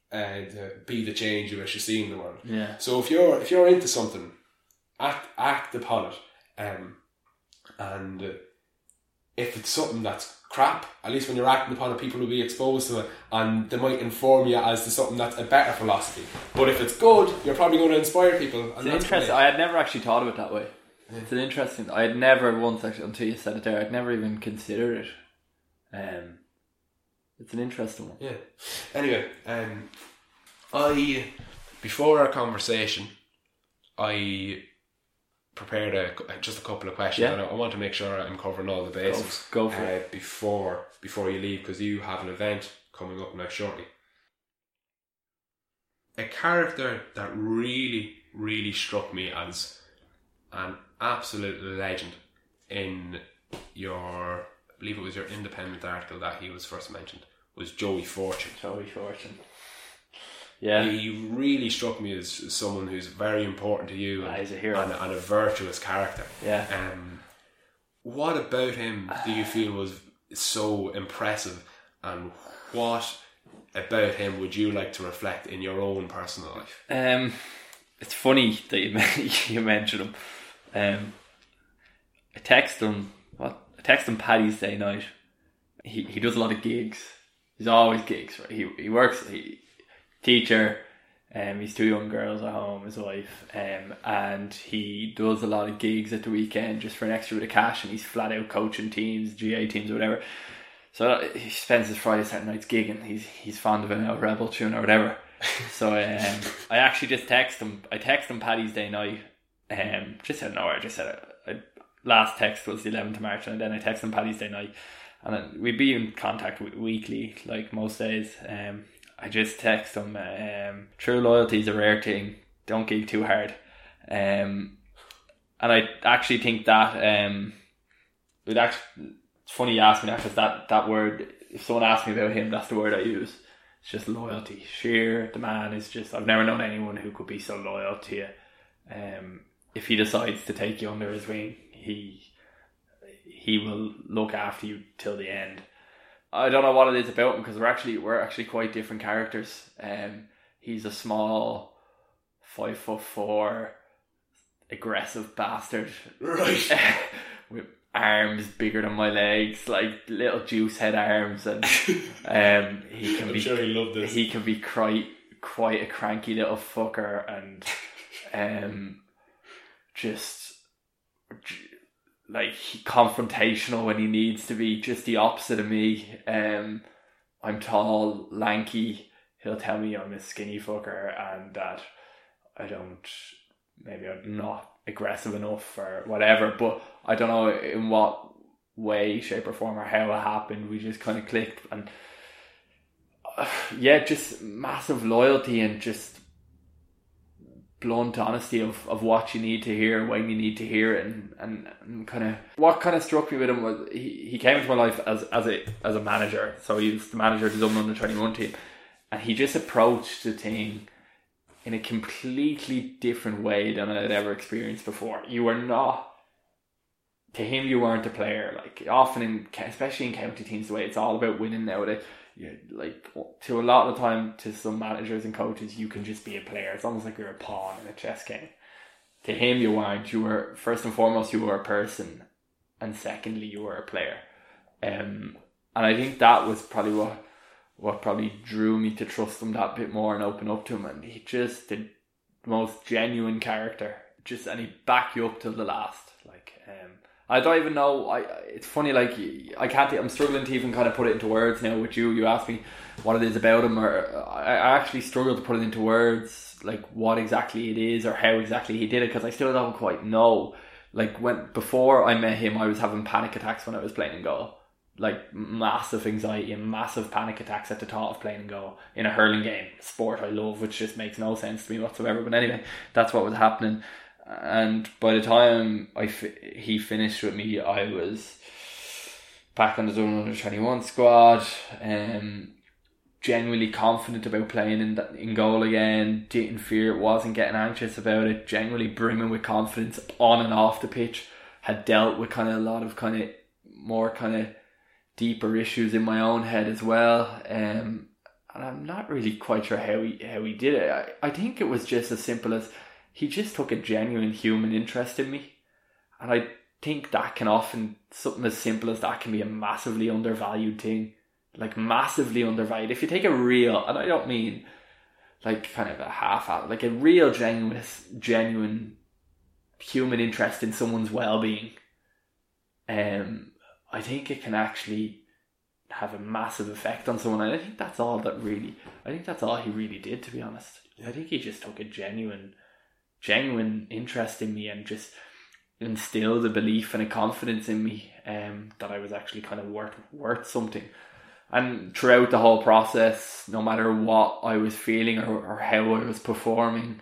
Uh, be the change you wish to see in the world. Yeah. So if you're if you're into something, act act upon it. Um, and uh, if it's something that's crap, at least when you're acting upon it, people will be exposed to it, and they might inform you as to something that's a better philosophy. But if it's good, you're probably going to inspire people. And It's interesting. I had never actually thought of it that way. It's an interesting. I had never once actually until you said it there. I'd never even considered it. Um, it's an interesting one. Yeah. Anyway, um, I before our conversation, I prepared a, just a couple of questions, Yeah. and I, I want to make sure I'm covering all the bases. go for uh, before before you leave because you have an event coming up now shortly. A character that really, really struck me as an absolute legend in your, I believe it was your independent article that he was first mentioned, was Joey Fortune. Joey Fortune. Yeah. He really struck me as someone who's very important to you Ah, and, he's a hero. and, and a virtuous character. Yeah. Um, what about him do you feel was so impressive, and what about him would you like to reflect in your own personal life? Um, it's funny that you you mentioned him. Um, I text him. What? I text him Paddy's Day night. He he does a lot of gigs. He's always gigs. Right? He he works. He teacher. Um, he's two young girls at home, his wife, um, and he does a lot of gigs at the weekend just for an extra bit of cash. And he's flat out coaching teams, GAA teams, or whatever. So he spends his Friday, Saturday nights gigging. He's he's fond of an El Rebel tune or whatever. So um, I actually just text him. I text him Paddy's Day night. Um, just said no. I just said I, last text was the 11th of March, and then I text him Paddy's Day night, and then we'd be in contact weekly, like most days. Um, I just text him. Um, true loyalty is a rare thing. Don't gig too hard. Um, and I actually think that um, it actually it's funny you ask me that because that that word. If someone asks me about him, that's the word I use. It's just loyalty. Sheer the man is just. I've never known anyone who could be so loyal to you. Um, if he decides to take you under his wing, he he will look after you till the end. I don't know what it is about him because we're actually we're actually quite different characters. Um, he's a small, five foot four, aggressive bastard Right. with arms bigger than my legs, like little juice head arms, and um, he can I'm be sure he loved this. he can be quite quite a cranky little fucker and um just like confrontational when he needs to be just the opposite of me. Um I'm tall lanky. He'll tell me I'm a skinny fucker and that I don't maybe I'm not aggressive enough or whatever but I don't know in what way shape or form or how it happened. We just kind of clicked and yeah, just massive loyalty and just blunt honesty of, of what you need to hear when you need to hear it and, and, and kind of what kind of struck me with him was he, he came into my life as, as a as a manager. So he was the manager of the Dublin under 21 team. And he just approached the thing in a completely different way than I had ever experienced before. You were not to him you weren't a player. Like often in especially in county teams the way it's all about winning nowadays you like to a lot of the time to some managers and coaches you can just be a player. It's almost like you're a pawn in a chess game. To him you weren't you were first and foremost you were a person and secondly you were a player. Um, and I think that was probably what what probably drew me to trust him that bit more and open up to him. And he just the most genuine character. Just and he back you up till the last. Like um I don't even know. I it's funny. Like I can't. I'm struggling to even kind of put it into words now. With you, you asked me what it is about him, or I, I actually struggle to put it into words, like what exactly it is or how exactly he did it, because I still don't quite know. Like when before I met him, I was having panic attacks when I was playing in goal. like massive anxiety and massive panic attacks at the thought of playing in goal in a hurling game, sport I love, which just makes no sense to me whatsoever. But anyway, that's what was happening. And by the time I fi- he finished with me, I was back on the Dublin under twenty one squad. Um, genuinely confident about playing in in goal again. Didn't fear it. Wasn't getting anxious about it. Genuinely brimming with confidence on and off the pitch. Had dealt with kind of a lot of kind of more kind of deeper issues in my own head as well. Um, and I'm not really quite sure how he how he did it. I, I think it was just as simple as he just took a genuine human interest in me, and I think that can often something as simple as that can be a massively undervalued thing, like massively undervalued. If you take a real, and I don't mean like kind of a half out, like a real genuine genuine human interest in someone's well being. Um, I think it can actually have a massive effect on someone. And I think that's all that really, I think that's all he really did, to be honest. I think he just took a genuine, genuine interest in me and just instilled a belief and a confidence in me um, that I was actually kind of worth, worth something. And throughout the whole process, no matter what I was feeling or, or how I was performing,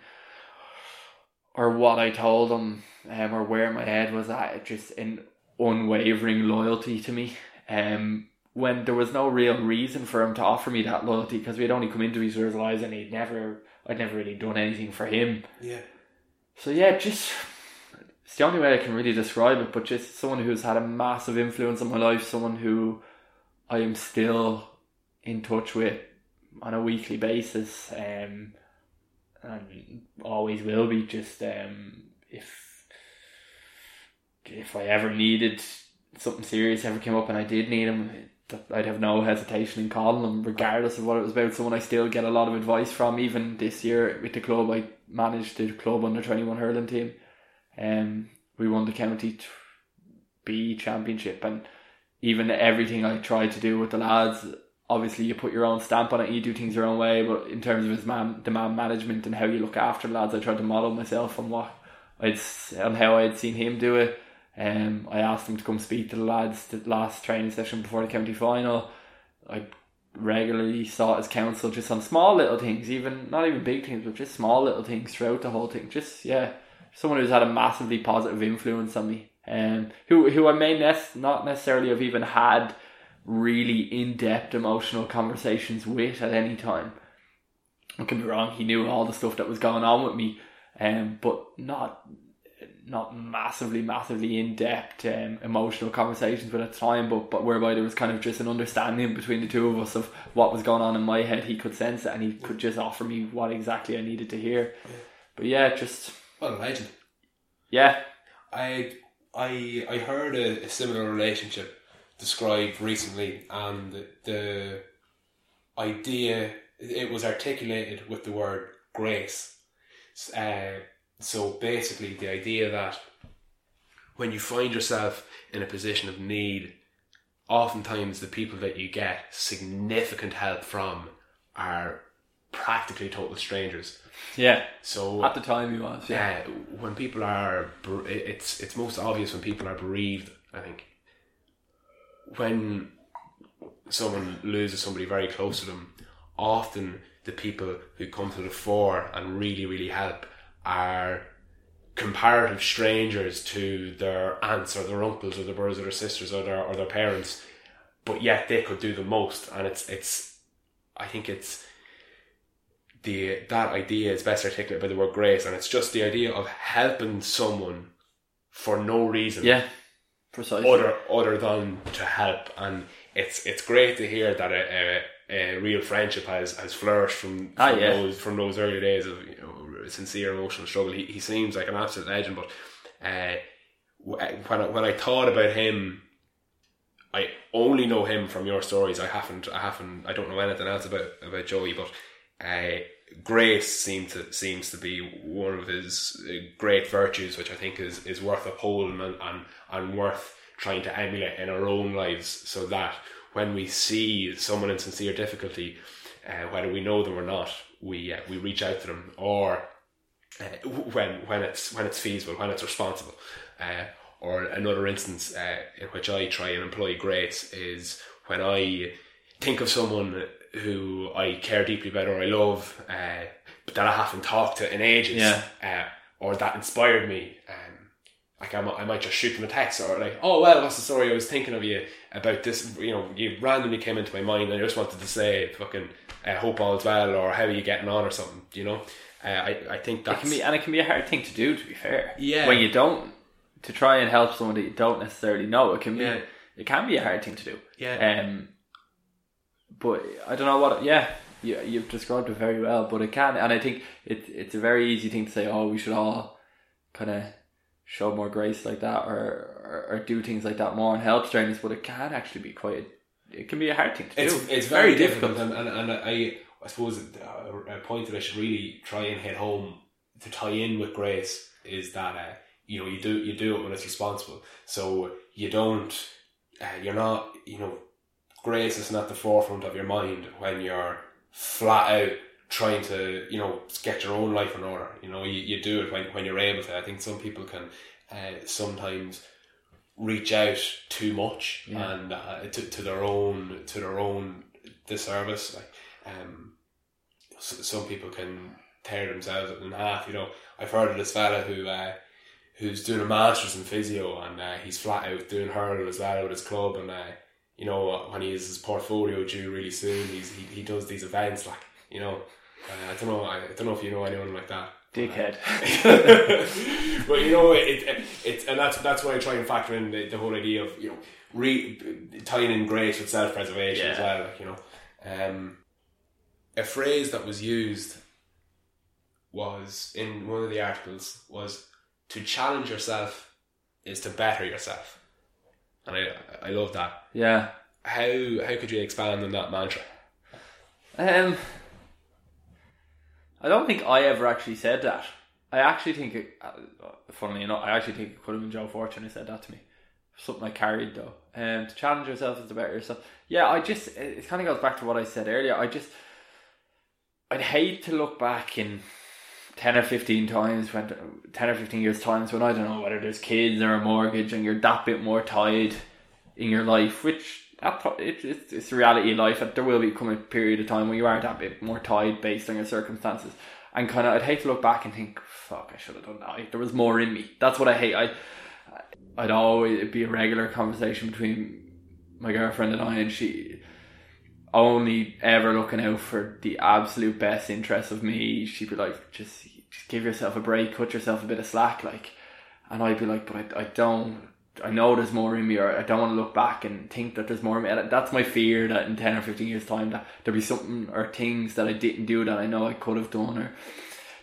or what I told him, um, or where my head was at, just in unwavering loyalty to me. Um, when there was no real reason for him to offer me that loyalty because we had only come into each other's lives and he'd never, I'd never really done anything for him. Yeah. So yeah, just it's the only way I can really describe it. But just someone who's had a massive influence on my life, someone who I am still in touch with on a weekly basis, um, and always will be. Just um, if if I ever needed something serious ever came up and I did need him, I'd have no hesitation in calling him, regardless of what it was about. Someone I still get a lot of advice from. Even this year with the club, I managed the club under twenty one hurling team. Um, we won the county B championship, and even everything I tried to do with the lads. Obviously, you put your own stamp on it. You do things your own way, but in terms of his man, the man management and how you look after lads, I tried to model myself on what I'd on how I'd seen him do it um, I asked him to come speak to the lads the last training session before the county final. I regularly sought his counsel just on small little things, even not even big things, but just small little things throughout the whole thing. Just yeah, someone who's had a massively positive influence on me, um, who who I may ne- not necessarily have even had really in depth emotional conversations with at any time. I could be wrong. He knew all the stuff that was going on with me, um, but not not massively, massively in depth um, emotional conversations with at the time, but but whereby there was kind of just an understanding between the two of us of what was going on in my head. He could sense it, and he could just offer me what exactly I needed to hear. Yeah. But yeah, just What a legend. yeah, I I I heard a, a similar relationship described recently, and the, the idea it was articulated with the word grace. Uh, so basically, the idea that when you find yourself in a position of need, oftentimes the people that you get significant help from are practically total strangers. yeah. So At the time, he was yeah. yeah, when people are, it's it's most obvious when people are bereaved. I think when someone loses somebody very close to them, often the people who come to the fore and really really help are comparative strangers to their aunts or their uncles or their brothers or their sisters or their or their parents, but yet they could do the most. And it's it's, I think it's the that idea is best articulated by the word grace, and it's just the idea of helping someone for no reason Yeah, precisely. other other than to help. And it's it's great to hear that a, a, a real friendship has, has flourished from, from Ah, yeah. those from those early days of you know sincere emotional struggle. He, he seems like an absolute legend, but uh, when I, when I thought about him. I only know him from your stories. I haven't, I haven't, I don't know anything else about about Joey. But uh, grace seems to seems to be one of his uh, great virtues, which I think is is worth upholding and and, and worth trying to emulate in our own lives, so that when we see someone in sincere difficulty, uh, whether we know them or not, we uh, we reach out to them, or uh, when when it's when it's feasible, when it's responsible, uh, or another instance uh, in which I try and employ grace is when I think of someone who I care deeply about or I love, uh, but that I haven't talked to in ages, Yeah. uh, or that inspired me. Um, like I might, I might just shoot them a text or like, oh well, what's the story? I was thinking of you about this. You know, you randomly came into my mind, and I just wanted to say, fucking, uh, hope all's well, or how are you getting on, or something. You know, uh, I I think that can be, and it can be a hard thing to do. To be fair, Yeah. When you don't to try and help someone that you don't necessarily know, it can be Yeah. it can be a hard thing to do. Yeah. Um. But I don't know what. Yeah, you you've described it very well. But it can, and I think it's it's a very easy thing to say. Oh, we should all kind of show more grace like that, or, or or do things like that more and help strangers. But it can actually be quite. It can be a hard thing to it's do. it's very, difficult, and, and, and I I suppose a, a point that I should really try and hit home to tie in with grace is that uh, you know you do you do it when it's responsible, so you don't uh, you're not you know grace is not the forefront of your mind when you're flat out trying to you know get your own life in order. You know you, you do it when when you're able to. I think some people can uh, sometimes reach out too much Yeah. and uh, to, to their own to their own disservice like um s- some people can tear themselves in half you know I've heard of this fella who uh, who's doing a masters in physio and uh, he's flat out doing hurl as well with his club and uh, you know when he has his portfolio due really soon he's he, he does these events like you know uh, I don't know I, I don't know if you know anyone like that Dickhead. but you know, it, it, it's and that's that's why I try and factor in the, the whole idea of you know re, tying in grace with self preservation as well. Like, you know, um, a phrase that was used was in one of the articles was to challenge yourself is to better yourself, and I I love that. yeah. How how could you expand on that mantra? Um, I don't think I ever actually said that. I actually think, it, uh, funnily enough, I actually think it could have been Joe Fortune who said that to me. Something I carried though. Um, to challenge yourself is to better yourself. Yeah, I just it, kind of goes back to what I said earlier. I just I'd hate to look back in ten or fifteen times when ten or fifteen years times when I don't know whether there's kids or a mortgage and you're that bit more tied in your life, which that it, it's, it's reality of life. That there will become a period of time when you are that bit more tied based on your circumstances. And kind of, I'd hate to look back and think, "Fuck, I should have done that. There was more in me." That's what I hate. I, I'd always it'd be a regular conversation between my girlfriend and I, and she only ever looking out for the absolute best interest of me. She'd be like, "Just, just give yourself a break, cut yourself a bit of slack," like. And I'd be like, but I, I don't, I know there's more in me, or I don't want to look back and think that there's more in me. That's my fear that in 10 or 15 years' time, that there'll be something or things that I didn't do that I know I could have done, or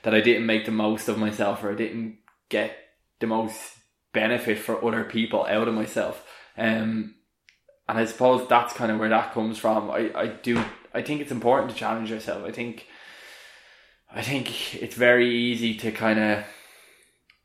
that I didn't make the most of myself, or I didn't get the most benefit for other people out of myself. Um, and I suppose that's kind of where that comes from. I, I do, I think it's important to challenge yourself. I think, I think it's very easy to kind of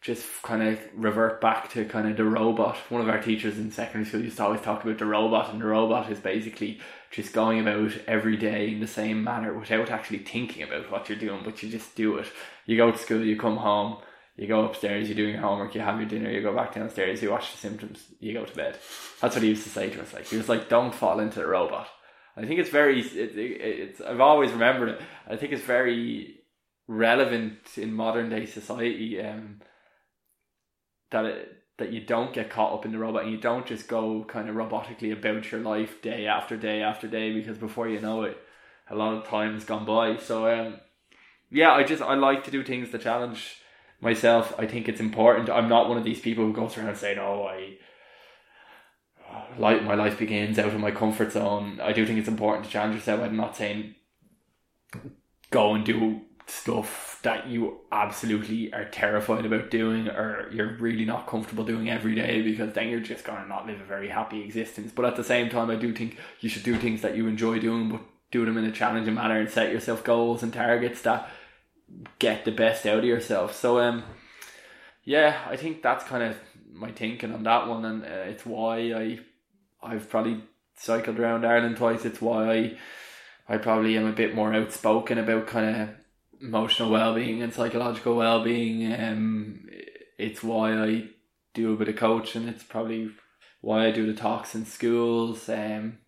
just kind of revert back to kind of the robot. One of our teachers in secondary school used to always talk about the robot, and the robot is basically just going about every day in the same manner without actually thinking about what you're doing, but you just do it. You go to school, you come home, you go upstairs, you're doing your homework, you have your dinner, you go back downstairs, you watch the Simpsons, you go to bed. That's what he used to say to us. Like he was like, "Don't fall into the robot." I think it's very. It, it, it's. I've always remembered it. I think it's very relevant in modern day society. Um, that it, that you don't get caught up in the robot and you don't just go kind of robotically about your life day after day after day because before you know it, a lot of time has gone by. So um, yeah, I just I like to do things to challenge myself. I think it's important. I'm not one of these people who goes around saying, "Oh, I." Like my life begins out of my comfort zone. I do think it's important to challenge yourself. I'm not saying go and do stuff that you absolutely are terrified about doing or you're really not comfortable doing every day because then you're just going to not live a very happy existence. But at the same time, I do think you should do things that you enjoy doing, but do them in a challenging manner and set yourself goals and targets that get the best out of yourself. So, um, yeah, I think that's kind of my thinking on that one, and uh, it's why I, I've probably cycled around Ireland twice. It's why I, I probably am a bit more outspoken about kind of emotional well-being and psychological well-being um it's why i do a bit of coaching. It's probably why I do the talks in schools. Um,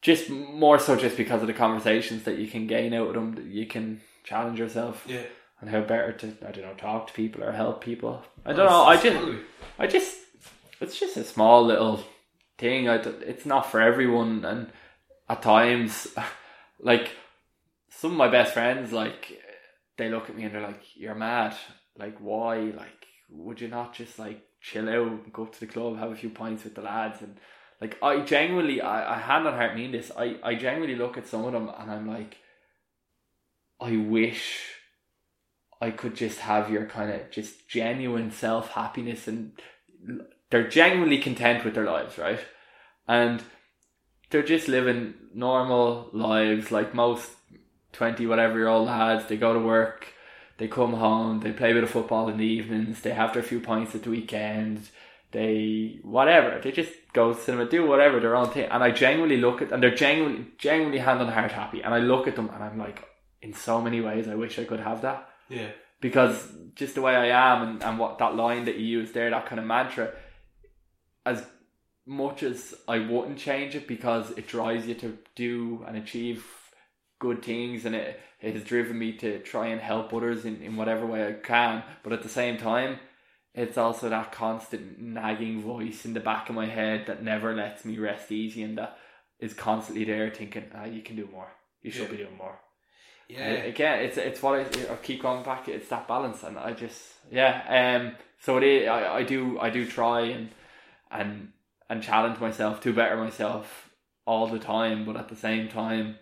just more so just because of the conversations that you can gain out of them. That you can challenge yourself. Yeah. And how better to I don't know talk to people or help people. I don't know. I just I just it's just a small little thing. I, it's not for everyone, and at times, like some of my best friends, like they look at me and they're like, "You're mad. Like, why? Like, would you not just like chill out, go to the club, have a few pints with the lads?" And like, I genuinely, I, I hand on heart mean this. I, I genuinely look at some of them and I'm like, I wish I could just have your kind of just genuine self happiness and they're genuinely content with their lives, right? And they're just living normal lives like most 20 whatever year old lads. They go to work, they come home, they play a bit of football in the evenings, they have their few pints at the weekend, they whatever, they just go to cinema, do whatever, their own thing. And I genuinely look at and they're genuinely genuinely hand on heart happy. And I look at them and I'm like, in so many ways I wish I could have that. Yeah. Because just the way I am and, and what that line that you use there, that kind of mantra, as much as I wouldn't change it because it drives you to do and achieve good things and it, it has driven me to try and help others in, in whatever way I can. But at the same time, it's also that constant nagging voice in the back of my head that never lets me rest easy and that is constantly there thinking, ah, you can do more. You should Yeah. be doing more. Yeah. Uh, again, it's it's what I, I keep going back. It's that balance, and I just yeah. Um. So it is. I, I do I do try and and and challenge myself to better myself all the time, but at the same time,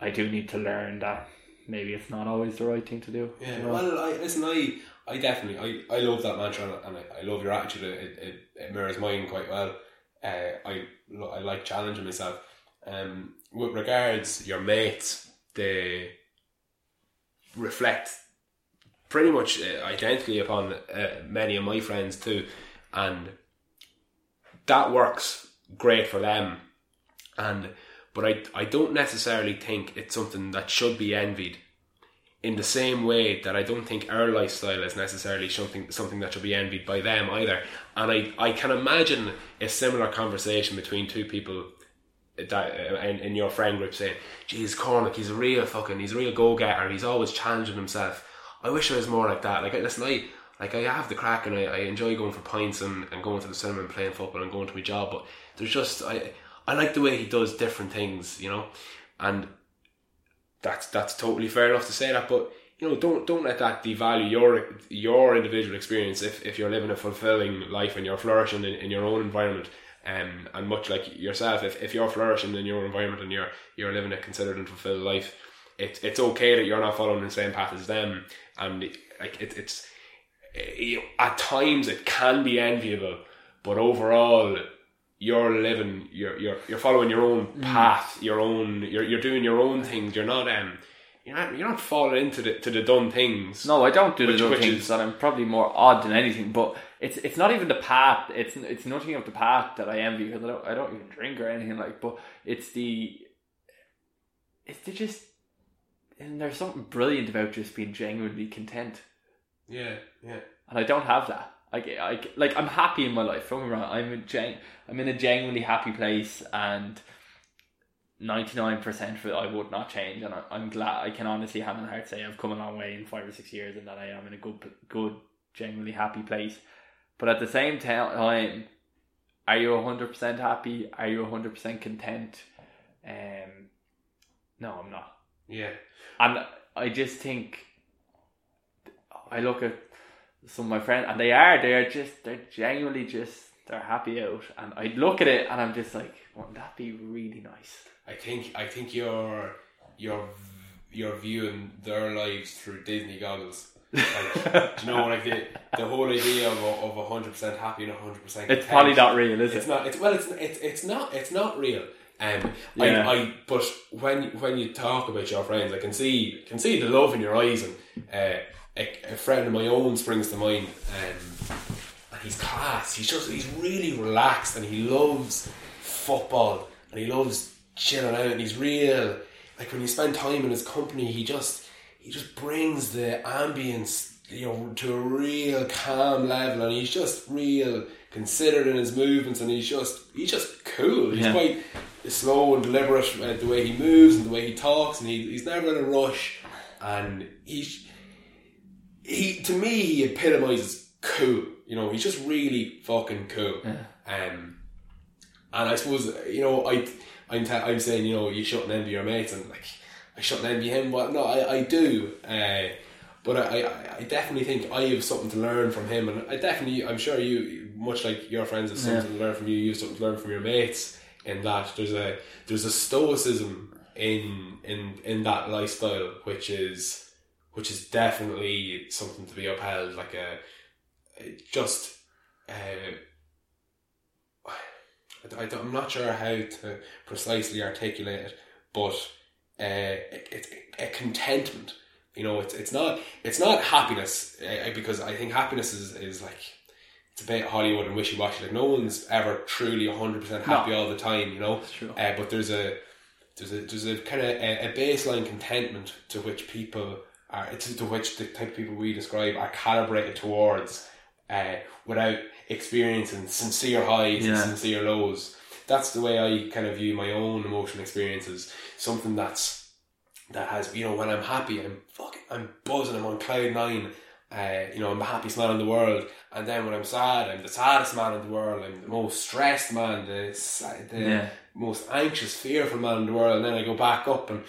I do need to learn that maybe it's not always the right thing to do. Yeah, you know? well, I, listen, I, I definitely, I, I love that mantra and I, I love your attitude. It, it, it mirrors mine quite well. Uh, I, I like challenging myself. Um, with regards your mates, they reflect pretty much uh, identically upon uh, many of my friends too, and that works great for them. And but I, I don't necessarily think it's something that should be envied in the same way that I don't think our lifestyle is necessarily something something that should be envied by them either. And I, I can imagine a similar conversation between two people that uh, in, in your friend group saying, "Geez, Cormac, he's a real fucking, he's a real go getter. He's always challenging himself. I wish I was more like that. Like, listen, I like I have the crack and I, I enjoy going for pints and, and going to the cinema and playing football and going to my job. But there's just I I like the way he does different things, you know, and that's that's totally fair enough to say that. But you know, don't don't let that devalue your your individual experience. If if you're living a fulfilling life and you're flourishing in, in your own environment, um, and much like yourself, if, if you're flourishing in your environment and you're you're living a considered and fulfilled life, it, it's okay that you're not following the same path as them, and like it, it's you know, at times it can be enviable, but overall you're living you're you're you're following your own path, your own you're you're doing your own things. You're not um you're not you're not falling into the to the done things. No, I don't do Which- the done things, is- and I'm probably more odd than anything. But it's it's not even the path. It's it's nothing of the path that I envy because I don't I don't even drink or anything like. But it's the it's the just and there's something brilliant about just being genuinely content, Yeah, yeah. and I don't have that. Get- I like I'm happy in my life. Don't get me wrong. I'm a gen, I'm in a genuinely happy place, and ninety nine percent of it I would not change. And I, I'm glad I can honestly hand on heart say I've come a long way in five or six years, and that I am in a good, good, genuinely happy place. But at the same ti- time, are you hundred percent happy? Are you hundred percent content? Um, no, I'm not. Yeah. And I just think I look at some of my friends, and they are. They are just. They're genuinely just. They're happy out, and I look at it, and I'm just like, wouldn't that be really nice? I think I think you're you're you're viewing their lives through Disney goggles. Like, do you know, what? like the the whole idea of a, of a hundred percent happy and a hundred percent. It's probably not real, is It's it? It's not. It's well. It's it's it's not. It's not real. Um, Yeah. I, I but when when you talk about your friends, I can see can see the love in your eyes, and uh, a, a friend of my own springs to mind. Um, and he's class. He's just he's really relaxed, and he loves football, and he loves chilling out, and he's real. Like when you spend time in his company, he just he just brings the ambience you know to a real calm level, and he's just real considered in his movements, and he's just he's just cool. He's Yeah. quite slow and deliberate uh, the way he moves and the way he talks, and he, he's never in a rush. And he's he to me he epitomizes cool. You know, he's just really fucking cool. Um, and I suppose you know I I'm ta- I'm saying you know you shouldn't envy your mates, and like I shouldn't envy him. But no, I I do. Uh, but I, I, I definitely think I have something to learn from him, and I definitely, I'm sure you, much like your friends, have something to learn from you. You have something to learn from your mates. In that, there's a there's a stoicism in in in that lifestyle, which is which is definitely something to be upheld. Like a just, uh, I, am not sure how to precisely articulate it, but uh, it, it, a contentment. You know, it's it's not it's not happiness uh, because I think happiness is, is like it's a bit Hollywood and wishy washy. Like no one's ever truly hundred percent happy all the time. You know, uh, but there's a there's a there's a kind of a, a baseline contentment to which people are to, which the type of people we describe are calibrated towards uh, without experiencing sincere highs and sincere lows. That's the way I kind of view my own emotional experiences. Something that's that has you know when I'm happy, I'm fucking I'm buzzing, I'm on cloud nine. Uh, you know, I'm the happiest man in the world, and then when I'm sad, I'm the saddest man in the world. I'm the most stressed man, the the Yeah. most anxious, fearful man in the world. And then I go back up, and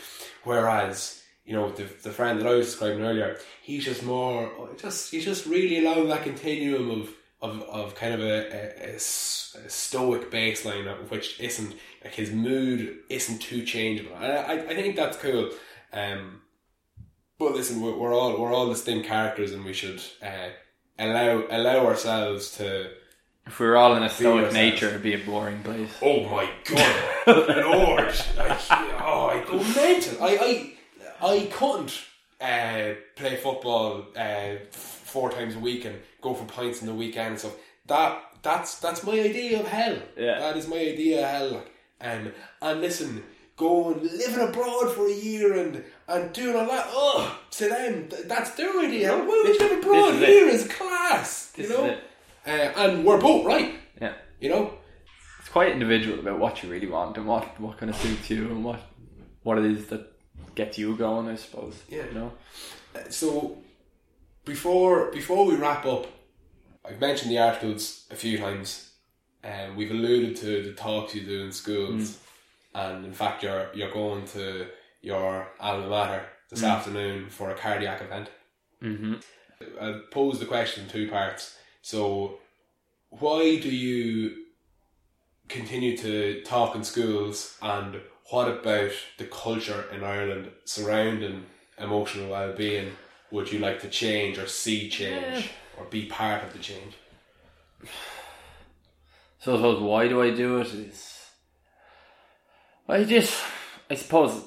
whereas you know the the friend that I was describing earlier, he's just more just he's just really along that continuum of of, of kind of a stoic baseline which isn't like his mood isn't too changeable. And I, I, I think that's cool. Um, but listen, we're, we're all we're all distinct characters, and we should uh, allow allow ourselves to. If we were all in a stoic nature, it'd be a boring place. Oh my god, Lord! Like, oh, I go mental. I I I couldn't uh, play football uh, four times a week and go for pints in the weekend and stuff. That that's that's my idea of hell. Yeah. that is my idea of hell. Like, um, and listen, going living abroad for a year and and doing all that. Oh, to them, th- that's their idea. Why would you live abroad? is. Here is class. This you know, is. Uh, and we're both right. Yeah. You know. It's quite individual about what you really want and what, what kind of suits you and what what it is that gets you going, I suppose. Yeah. You know? so before before we wrap up, I've mentioned the articles a few times, and we've alluded to the talks you do in schools, mm. and in fact, you're you're going to your alma mater this mm. afternoon for a cardiac event. Mm-hmm. I'll pose the question in two parts. So, why do you continue to talk in schools, and what about the culture in Ireland surrounding emotional well-being? Would you like to change or see change or be part of the change? So I suppose why do I do it? Is I just I suppose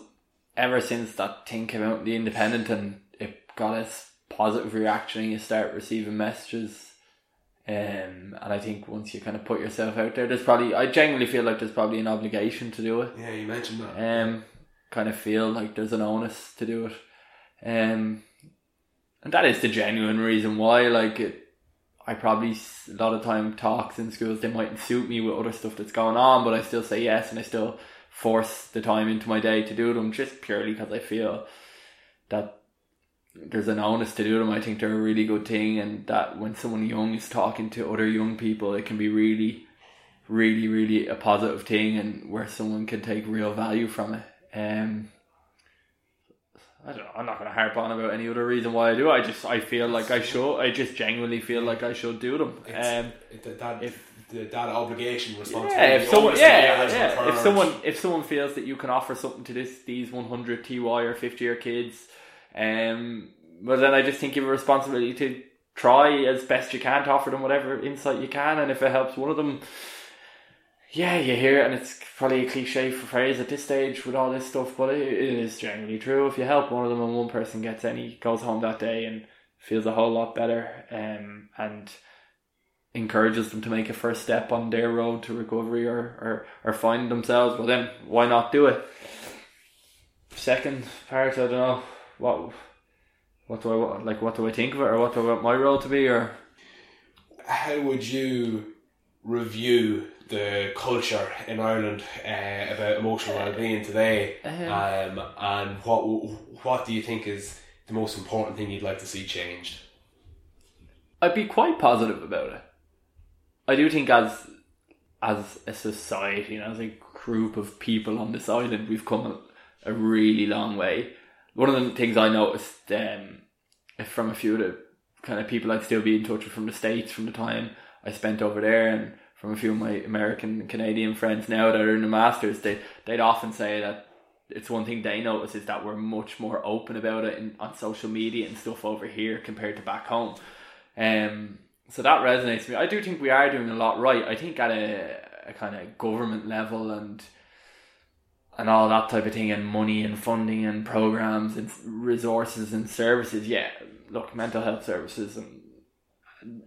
ever since that thing came out in the independent and it got a s- positive reaction and you start receiving messages um, and I think once you kind of put yourself out there there's probably I genuinely feel like there's probably an obligation to do it Yeah, you mentioned that. um, kind of feel like there's an onus to do it. Um, and that is the genuine reason why. Like, it, I probably a lot of time talks in schools they mightn't suit me with other stuff that's going on, but I still say yes and I still force the time into my day to do them just purely because I feel that there's an onus to do them. I think they're a really good thing, and that when someone young is talking to other young people, it can be really really, really a positive thing and where someone can take real value from it. Um, I don't know. I'm not going to harp on about any other reason why I do. I just I feel like I should. I just genuinely feel like I should do them. It's, Um, it, that, if- the, that obligation, responsibility. yeah, if someone, yeah, yeah, if someone, if someone feels that you can offer something to this, these 100 TY or 50 year kids, um, well then I just think you have a responsibility to try as best you can to offer them whatever insight you can, and if it helps one of them, yeah, you hear it, and it's probably a cliche phrase at this stage with all this stuff, but it, it is generally true. If you help one of them and one person gets any, goes home that day and feels a whole lot better, um, and encourages them to make a first step on their road to recovery or, or, or find themselves, well then why not do it? Second part, I don't know what what do I? Like, what do I think of it, or what do I want my role to be, or How would you review the culture in Ireland uh, about emotional well-being today? Um, and what what do you think is the most important thing you'd like to see changed? I'd be quite positive about it. I do think as as a society and as a group of people on this island, we've come a, a really long way. One of the things I noticed um, from a few of the kind of people I'd still be in touch with from the States from the time I spent over there and from a few of my American and Canadian friends now that are in the Masters, they, they'd often say that it's one thing they notice is that we're much more open about it in, on social media and stuff over here compared to back home. Um, so that resonates with me. I do think we are doing a lot right. I think at a, a kind of government level and and all that type of thing, and money and funding and programs and resources and services. Yeah, look, mental health services and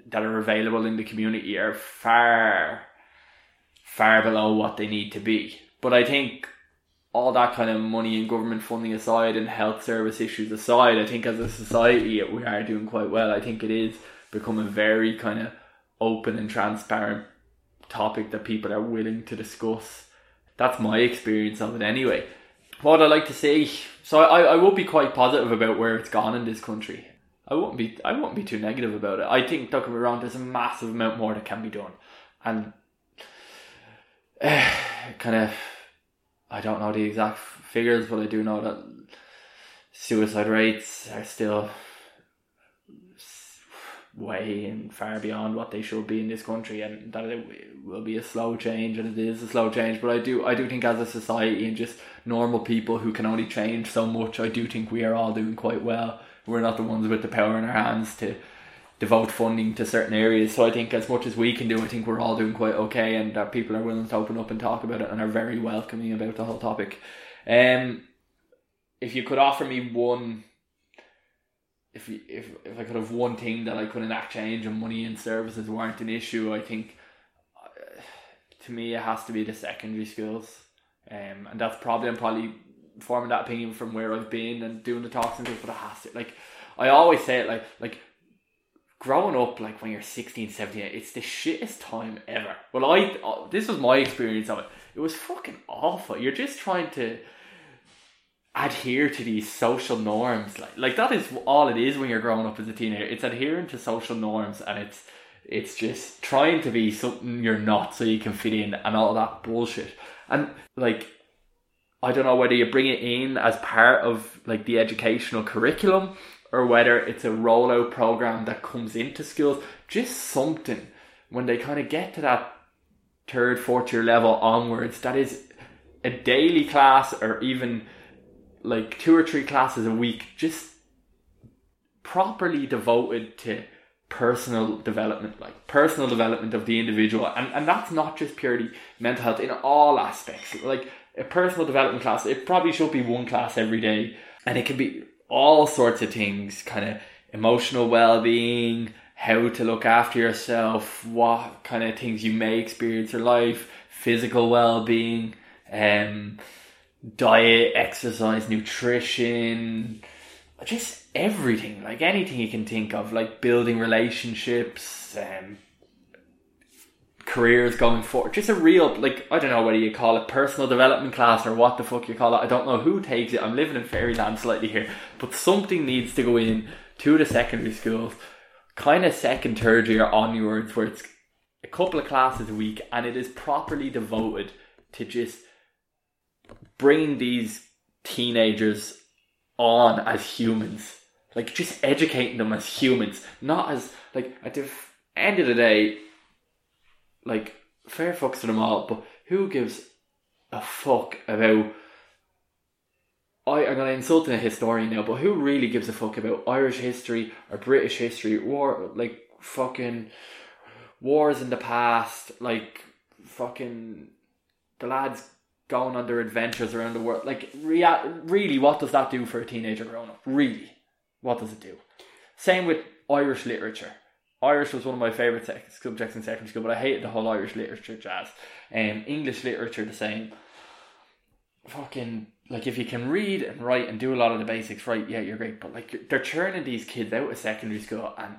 that are available in the community are far, far below what they need to be. But I think all that kind of money and government funding aside and health service issues aside, I think as a society we are doing quite well. I think it is become a very kind of open and transparent topic that people are willing to discuss. That's my experience of it anyway. What I like to say, so I, I would be quite positive about where it's gone in this country. I won't be I won't be too negative about it. I think don't there's a massive amount more that can be done, and uh, kind of I don't know the exact figures, but I do know that suicide rates are still way and far beyond what they should be in this country, and that it will be a slow change, and it is a slow change. But I do, I do think as a society and just normal people who can only change so much, I do think we are all doing quite well. We're not the ones with the power in our hands to devote funding to certain areas. So I think as much as we can do, I think we're all doing quite okay, and that people are willing to open up and talk about it and are very welcoming about the whole topic. Um, if you could offer me one if you, if if I could have one thing that I could enact change and money and services weren't an issue, I think uh, to me it has to be the secondary schools, um, and that's probably I'm probably forming that opinion from where I've been and doing the talks and stuff. But it has to like I always say it like like growing up like when you're 16 17 it's the shittest time ever. Well i uh, this was my experience of it. It was fucking awful. You're just trying to adhere to these social norms. Like like that is all it is when you're growing up as a teenager. It's adhering to social norms and it's it's just trying to be something you're not so you can fit in and all that bullshit. And like i don't know whether you bring it in as part of like the educational curriculum or whether it's a rollout program that comes into schools. Just something when they kind of get to that third fourth year level onwards that is a daily class or even like two or three classes a week just properly devoted to personal development like personal development of the individual. And, and that's not just purely mental health in all aspects. Like a personal development class it probably should be one class every day. And it can be all sorts of things kind of emotional well-being how to look after yourself what kind of things you may experience in life physical well-being um diet, exercise, nutrition, just everything, like anything you can think of, like building relationships, um, careers going forward. Just a real, like, I don't know whether you call it personal development class or what the fuck you call it. I don't know who takes it. I'm living in fairyland slightly here, but something needs to go in to the secondary schools, kind of second, third year onwards, where it's a couple of classes a week and it is properly devoted to just bringing these teenagers on as humans, like just educating them as humans, not as like at the end of the day, like fair fucks to them all, but who gives a fuck about? I, I'm gonna insult a historian now, but who really gives a fuck about Irish history or British history, war like fucking wars in the past, like fucking the lads going on their adventures around the world. Like, rea- really, what does that do for a teenager growing up? Really, what does it do? Same with Irish literature. Irish was one of my favourite subjects in secondary school, but I hated the whole Irish literature jazz. Um, English literature, the same. fucking like if you can read and write and do a lot of the basics right, yeah, you're great. But like they're churning these kids out of secondary school, and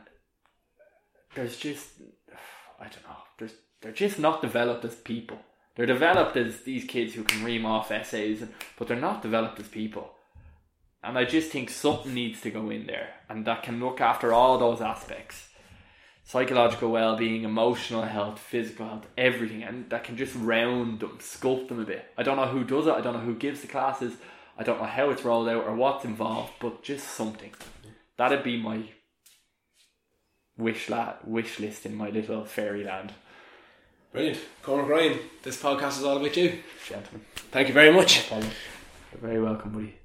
there's just I don't know, there's they're just not developed as people. They're developed as these kids who can ream off essays, but they're not developed as people. And I just think something needs to go in there, and that can look after all those aspects psychological well being, emotional health, physical health, everything, and that can just round them, sculpt them a bit. I don't know who does it, I don't know who gives the classes, I don't know how it's rolled out or what's involved, but just something. That'd be my wish la- wish list in my little fairyland. Brilliant. Cormac Ryan, this podcast is all about you. Gentlemen. Thank you very much. You're very welcome, buddy.